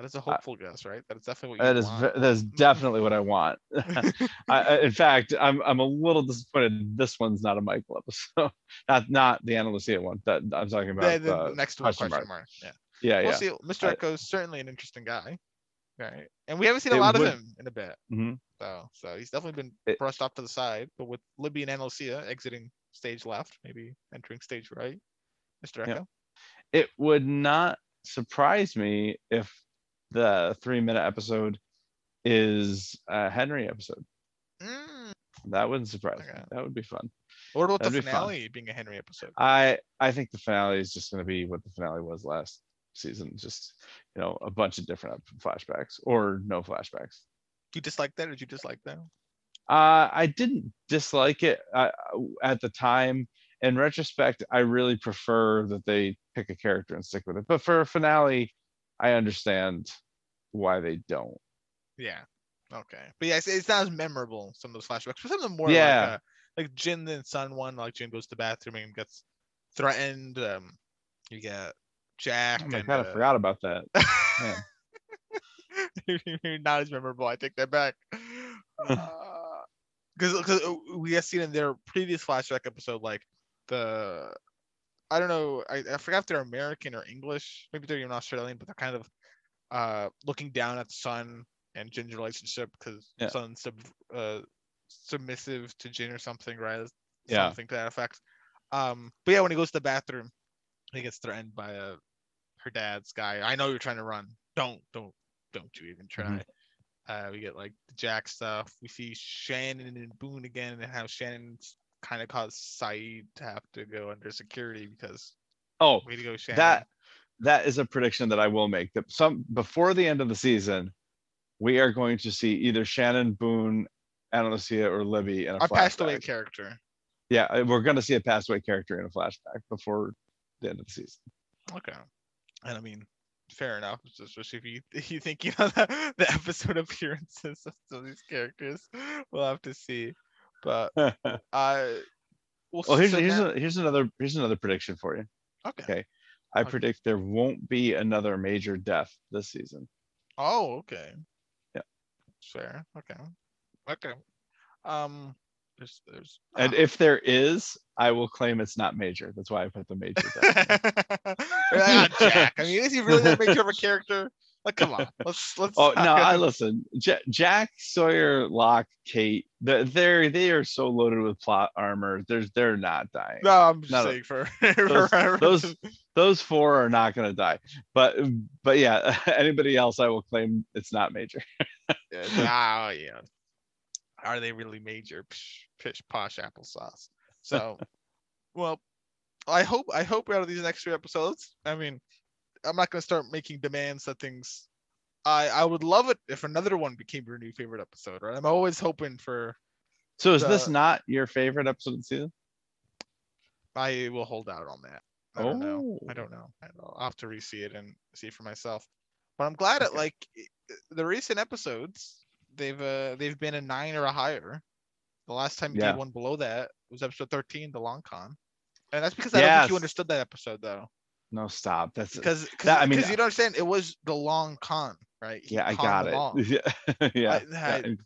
That is a hopeful guess, right? That is definitely what you That is want. that is definitely what I want. I, in fact, I'm I'm a little disappointed. This one's not a Michael episode. not not the Ana Lucia one. That I'm talking about. the uh, next one question mark. mark. Yeah. yeah, we'll yeah. see. Mr. Eko is certainly an interesting guy, right? And we haven't seen a lot of him in a bit, Mhm. so so he's definitely been It- brushed off to the side. But with Libby and Ana Lucia exiting stage left, maybe entering stage right, Mr. Yeah. Eko. It would not surprise me if the three minute episode is a Henry episode. Mm. That wouldn't surprise me. That would be fun. What about the That'd be fun. finale being a Henry episode? I I think the finale is just going to be what the finale was last season, just you know a bunch of different flashbacks or no flashbacks. Do you dislike that, or did you dislike that? Uh, I didn't dislike it uh, at the time. In retrospect, I really prefer that they pick a character and stick with it. But for a finale, I understand why they don't. Yeah. Okay. But yeah, it's, it's not as memorable. Some of those flashbacks, but some of them more Yeah. like uh, like Jin and Sun one. Like Jin goes to the bathroom and gets threatened. Um, you get Jack. Oh and, I uh, forgot about that. Not as memorable. I take that back. Uh, because we have seen in their previous flashback episode like the I don't know I, I forgot if they're American or English maybe they're even Australian but they're kind of uh looking down at the Sun and Jin's relationship because Yeah. Sun's sub, uh, submissive to Jin or something right Yeah. something to that effect um but yeah when he goes to the bathroom he gets threatened by a her dad's guy I know you're trying to run don't don't don't you even try Mhm. uh, we get like the Jack stuff. We see Shannon and Boone again, and how Shannon's kind of caused Sayid to have to go under security because Oh, way to go, Shannon. that that is a prediction that I will make. That some before the end of the season, we are going to see either Shannon Boone, Ana Lucia, or Libby in a our passed away character. Yeah, uh, we're going to see a passed away character in a flashback before the end of the season. Okay, and I mean, fair enough. Especially if you if you think you know the, the episode appearances of these characters, we'll have to see. But I, we'll well, here's so here's, a, here's another here's another prediction for you. okay. okay. I Okay. predict there won't be another major death this season. Oh, okay. Yeah. Fair. Okay. Okay. Um. There's. There's. And ah. if there is, I will claim it's not major. That's why I put the major death. Ah, Jack. I mean, is he really that major of a character? Like, come on. Let's let's. Oh no! I listen. J- Jack Sawyer, Locke, Kate. They're, they're they are so loaded with plot armor. There's they're not dying. No, I'm just No, no. saying for Those- those- Those four are not going to die. But but yeah, anybody else, I will claim it's not major. Ah, yeah. Are they really major? Psh, pish posh applesauce. So, well, I hope I hope out of these next three episodes. I mean, I'm not gonna start making demands that things. I I would love it if another one became your new favorite episode. Right? I'm always hoping for. So is this not your favorite episode of the season? I will hold out on that. I. Oh. don't know. I don't know. I'll have to re-see it and see for myself. But I'm glad it Okay. like the recent episodes. They've uh they've been a nine or a higher. The last time you Yeah. did one below that was episode 13, the long con. And that's because I don't think you understood that episode though. No, stop. That's Because because That- I mean, because you don't understand it was the long con, right? He yeah, I got it. Yeah, yeah, I- I-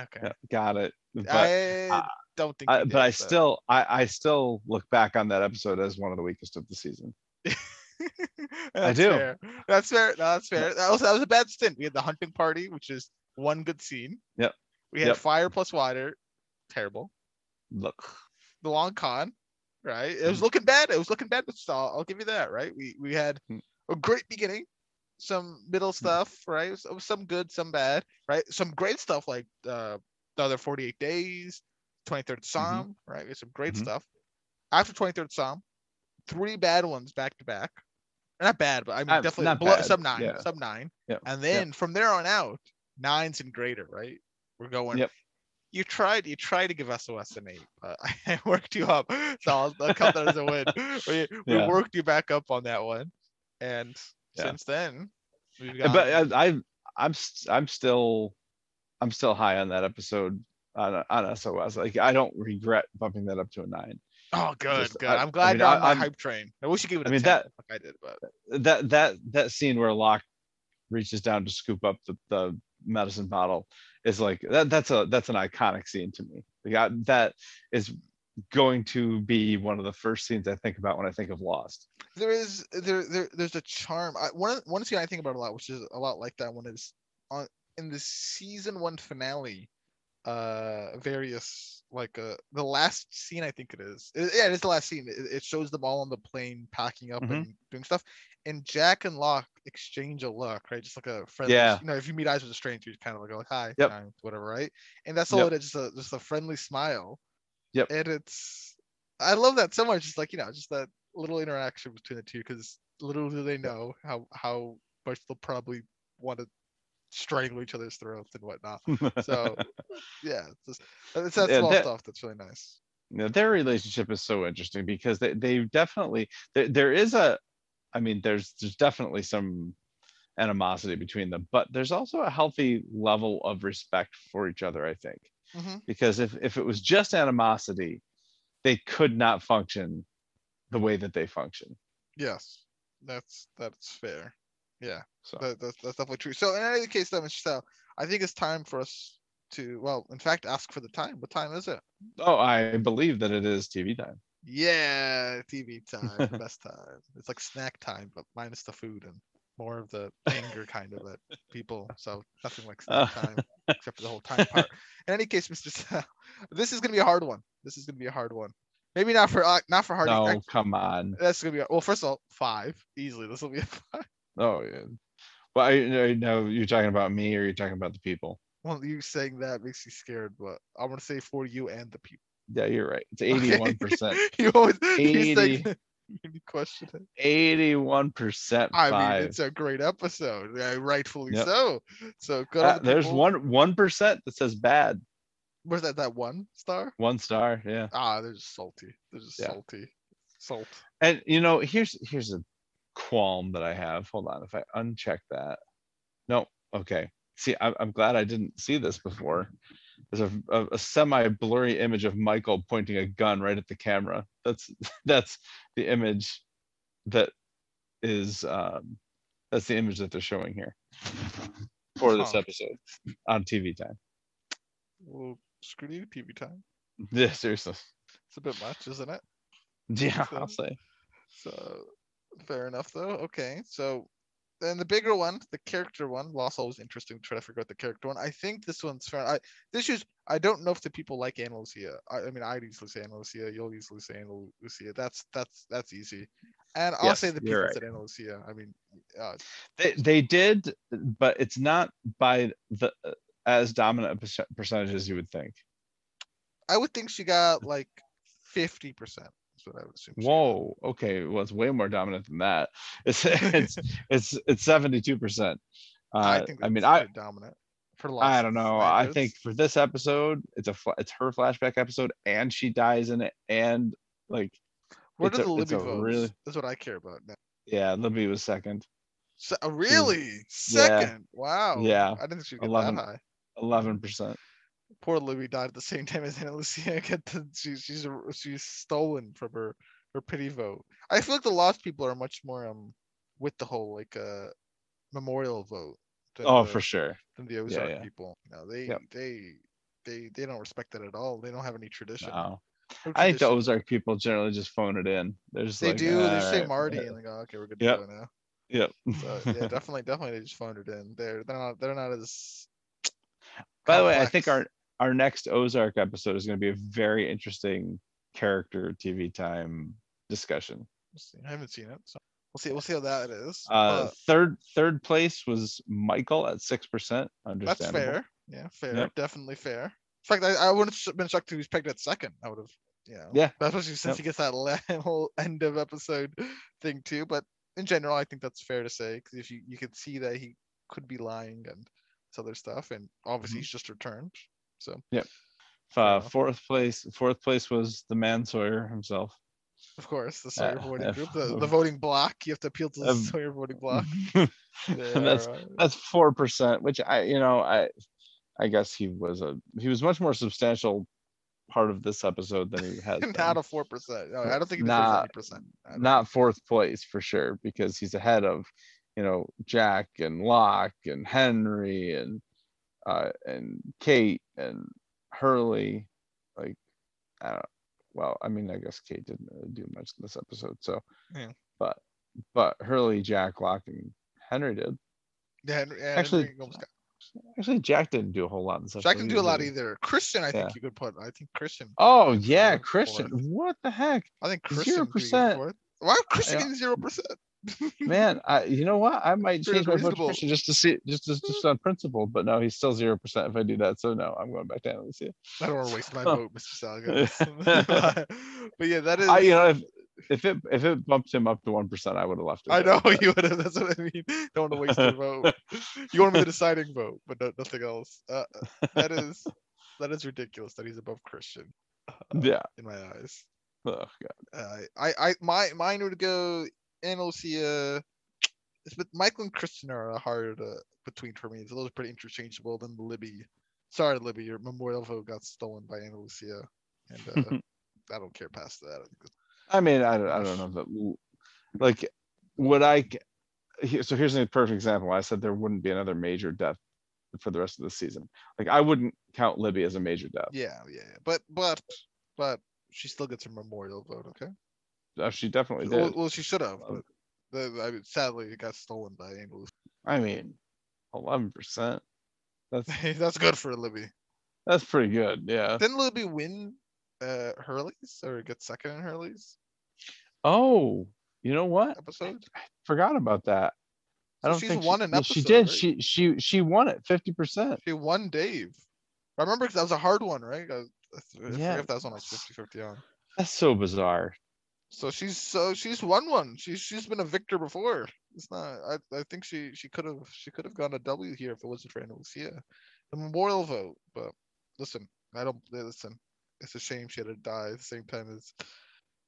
Okay. yeah, got it. But I uh, don't think I, you but I so. still I, I still look back on that episode as one of the weakest of the season. That's do. Fair. That's fair. No, that's fair. That was that was a bad stint. We had the hunting party, which is one good scene. Yep. We had Yep. fire plus water, terrible. Look, The long con, right? It was Mhm. looking bad. It was looking bad, but still, I'll give you that, right? We we had Mm. a great beginning, some middle stuff, right? It was, some good, some bad, right? Some great stuff like uh, the other 48 days, 23rd Psalm, right? We had some great Mhm. stuff. After 23rd Psalm, three bad ones back to back. Not bad, but I mean Uh, definitely below, sub nine, yeah. sub nine. Yep, And then from there on out, nines and greater, right? We're going. Yep. You tried, you tried to give SOS an eight, but I worked you up, so I'll, I'll count that as a win. We, we Yeah. worked you back up on that one, and Yeah. since then, we've but. I, I I'm I'm still I'm still high on that episode on on SOS. Like I don't regret bumping that up to a nine. oh, good, just- good. I- I, am I glad mean, you're on I- I'm- hype train. I wish you gave it a I mean, 10, that- like I did, but That that that scene where Locke reaches down to scoop up the, the medicine bottle is like that that's a that's an iconic scene to me. Like I, that is going to be one of the first scenes I think about when I think of Lost. there is there, there there's a charm. I, one one scene I think about a lot, which is a lot like that one, is on in the season one finale. Uh, various like uh the last scene I think it is. It- yeah, it is the last scene. It, it shows them all on the plane packing up Mhm. and doing stuff, and Jack and Locke exchange a look, right? Just like a friendly. Yeah. You know, if you meet eyes with a stranger, you kind of like, hi, Yep. hi, whatever, right? And that's all Yep. it is. Just a just a friendly smile. Yep. And it's I love that so much. Just like you know, just that little interaction between the two, because little do they know how how much they'll probably want to strangle each other's throats and whatnot. So yeah, it's, just, it's that small that- stuff that's really nice. you know, their relationship is so interesting because they, they definitely there, there is a i mean there's there's definitely some animosity between them but there's also a healthy level of respect for each other i think Mhm. because if, if it was just animosity they could not function the way that they function Yes, that's that's fair. Yeah, so that, that's, that's definitely true. So in any case, then, Michelle, I think it's time for us to well, in fact, ask for the time. What time is it? Oh, I believe that it is TV time. Yeah, TV time, best time. It's like snack time, but minus the food and more of the anger kind of it. People, so nothing like Uh. snack time except for the whole time part. In any case, Mr. Sal, this is gonna be a hard one. This is gonna be a hard one. Maybe not for uh, not for hard. No, act- come on. That's gonna be a, well. First of all, five easily. This will be a five. Oh, yeah. Well, I, I know you're talking about me or you're talking about the people. Well, you saying that makes me scared, but I'm gonna say for you and the people. Yeah, you're right. It's 81%. you always 80. say you question it. 81% I mean, it's a great episode, yeah, rightfully Yep. so. So good. Uh, the there's one one percent that says bad. Where's that? That one star? One star, yeah. Ah, they're just salty. They're just Yeah. salty. Salt. And you know, here's here's a qualm that I have. Hold on, if I uncheck that. No, okay. See, I'm, I'm glad I didn't see this before. There's a, a, a semi-blurry image of Michael pointing a gun right at the camera. That's that's the image that is um that's the image that they're showing here for this episode on TV time. Well, screw you, TV time. Yeah, seriously. It's a bit much, isn't it? Yeah, So- I'll say. So fair enough though. Okay. So then the bigger one, the character one, Lost always interesting to try to figure out the character one. I think this one's fair. I this is I don't know if the people like Ana Lucia. I, I mean I'd easily say Ana Lucia, you'll easily say Ana Lucia. That's that's that's easy. And I'll say the people right. said Ana Lucia. I mean uh, They, they did, but it's not by the as dominant a percentage as you would think. I would think she got like fifty percent. That's what I would assume. Whoa, okay, well, it's way more dominant than that. It's it's it's it's seventy two percent. I Uh, think I mean, I dominant. For I don't know. I think for this episode, it's a it's her flashback episode, and she dies in it, and like Where it's do a- the Libby votes? really- That's what I care about now. yeah, Libby was second, Se- uh, really? Second? Wow. Yeah. I didn't think she'd get 11. that high. eleven percent. Poor Libby died at the same time as Ana Lucia. Get the, she, she's she's stolen from her her pity vote. I feel like the lost people are much more um with the whole like uh memorial vote. than Oh, the- for sure. Than the Ozark yeah. people. You know, they Yep. they they they don't respect that at all. They don't have any tradition. No. No I think the. Ozark people generally just phone it in. They're just They like, do. They say "Alright, Marty, yeah." and they go, "Okay, we're good Yep. go now." Yep. So yeah, definitely, definitely, they just phoned it in. They're they're not they're not as. By the way, I think our our next Ozark episode is going to be a very interesting character TV time discussion. I haven't seen it, so we'll see. We'll see how that is. Uh, but third third place was Michael at six percent. that's fair. Yeah, fair. Yep. Definitely fair. In fact, I, I wouldn't have been shocked if he was pegged at second. I would have, you know. Yeah. Especially since Yep. he gets that whole end of episode thing too. But in general, I think that's fair to say because if you you could see that he could be lying and this other stuff, and obviously Mhm. he's just returned. So Uh, fourth place fourth place was the man Sawyer himself. of course, the Sawyer Uh, voting if- group, the, the voting block. You have to appeal to the Um, Sawyer voting block. and that's are, uh, that's four percent, which I you know I I guess he was a he was much more substantial part of this episode than he has been. not a four percent. No, I don't think he Not- percent. Don't- not fourth place for sure because he's ahead of you know Jack and Locke and Henry and uh and Kate and Hurley like I don't well I mean I guess Kate didn't really do much in this episode so Yeah. but but Hurley Jack Locke and Henry did Yeah, Henry- yeah, Actually, Henry got- actually Jack didn't do a whole lot in this Jack didn't do a lot either. Christian, I think Yeah. you could put. I think Christian. oh yeah. Christian what the heck I think Christian. 0%. fourth. Why Christian zero percent? Man, I, you know what? I might change my. Christian just to see, just just, just on principle. But no, he's still zero percent if I do that. So no, I'm going back to Lucia. I don't want to waste my vote, Mr. Salga. but yeah, that is. I, you know, if if it if it bumped him up to one percent, I would have left it. I know but- you would have. That's what I mean. Don't want to waste your vote. You want to be the deciding vote, but no, nothing else. Uh, that is that is ridiculous that he's above Christian Yeah. in my eyes. Oh god. Uh, I, I, my, mine would go Ana Lucia. It's but Michael and Christian are a hard uh, between for me. So those are pretty interchangeable. Then Libby, sorry Libby, your memorial vote got stolen by Ana Lucia, and uh, I don't care past that. I think that's- I mean, I don't, I don't know but Like, would I? So here's a perfect example. I said there wouldn't be another major death for the rest of the season. Like I wouldn't count Libby as a major death. Yeah, yeah, yeah. but but but she still gets her memorial vote. Okay. Uh, She definitely Well, did. well, she should have. But the, I mean, sadly, it got stolen by Angel. I mean, eleven percent. That's That's good for Libby. that's pretty good. Yeah. Didn't Libby win uh Hurley's or get second in Hurley's Oh, you know what? episode? Forgot about that. I don't she's think won she, an yeah, she did. right? She she she won it fifty percent. She won Dave. I remember because that was a hard one, right? I, I forget Yeah. if that was when I was 50 50 on. That's so bizarre. So she's so she's won one. She's she's been a victor before. It's not. I, I think she she could have she could have gone a W here if it wasn't for Ana Lucia. The memorial vote, but listen, I don't listen. It's a shame she had to die at the same time as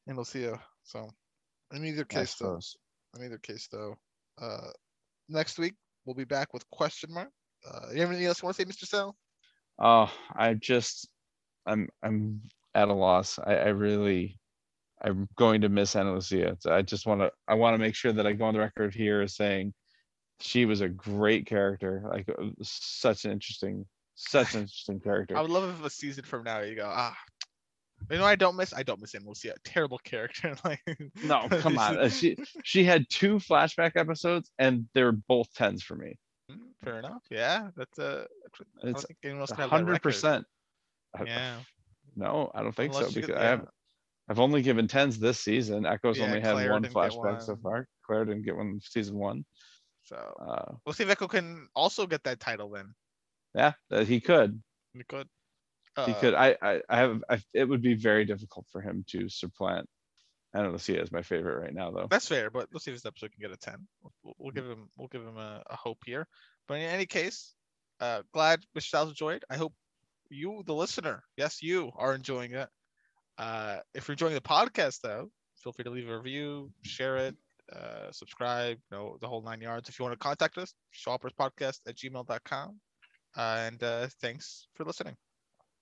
Ana Lucia. So in either case, though, in either case though, uh, next week we'll be back with question mark. Uh, you have anything else you want to say, Mr. Sal? Oh, I just I'm I'm at a loss. I, I really I'm going to miss Ana Lucia. So I just want to I want to make sure that I go on the record here as saying she was a great character. Like uh, such an interesting such an interesting character. I would love if a season from now you go ah. You know, what I don't miss. I don't miss Ana Lucia. Terrible character. like No, come on. Uh, She she had two flashback episodes and they're both tens for me. Mm, Fair enough. Yeah, that's a. I don't It's think anyone else can have that Hundred percent. Yeah. No, I don't think so Unless you because get- I have I've only given tens this season. Eko's Yeah, only had Claire one didn't get flashback so one. far. Claire didn't get one season one. So Uh, we'll see if Eko can also get that title then. yeah, uh, he could. He could. He Uh, could. I, I, I have. I, it would be very difficult for him to supplant. I don't see it as my favorite right now, though. That's fair, but let's see if this episode can get a ten. We'll, we'll- we'll give him. We'll give him a, a hope here. But in any case, uh, glad Mr. Styles enjoyed. I hope you, the listener, yes, you are enjoying it. Uh, if you're enjoying the podcast, though, feel free to leave a review, share it, uh, subscribe, you know, the whole nine yards. If you want to contact us, shopperspodcast at gmail.com. Uh, and uh, thanks for listening.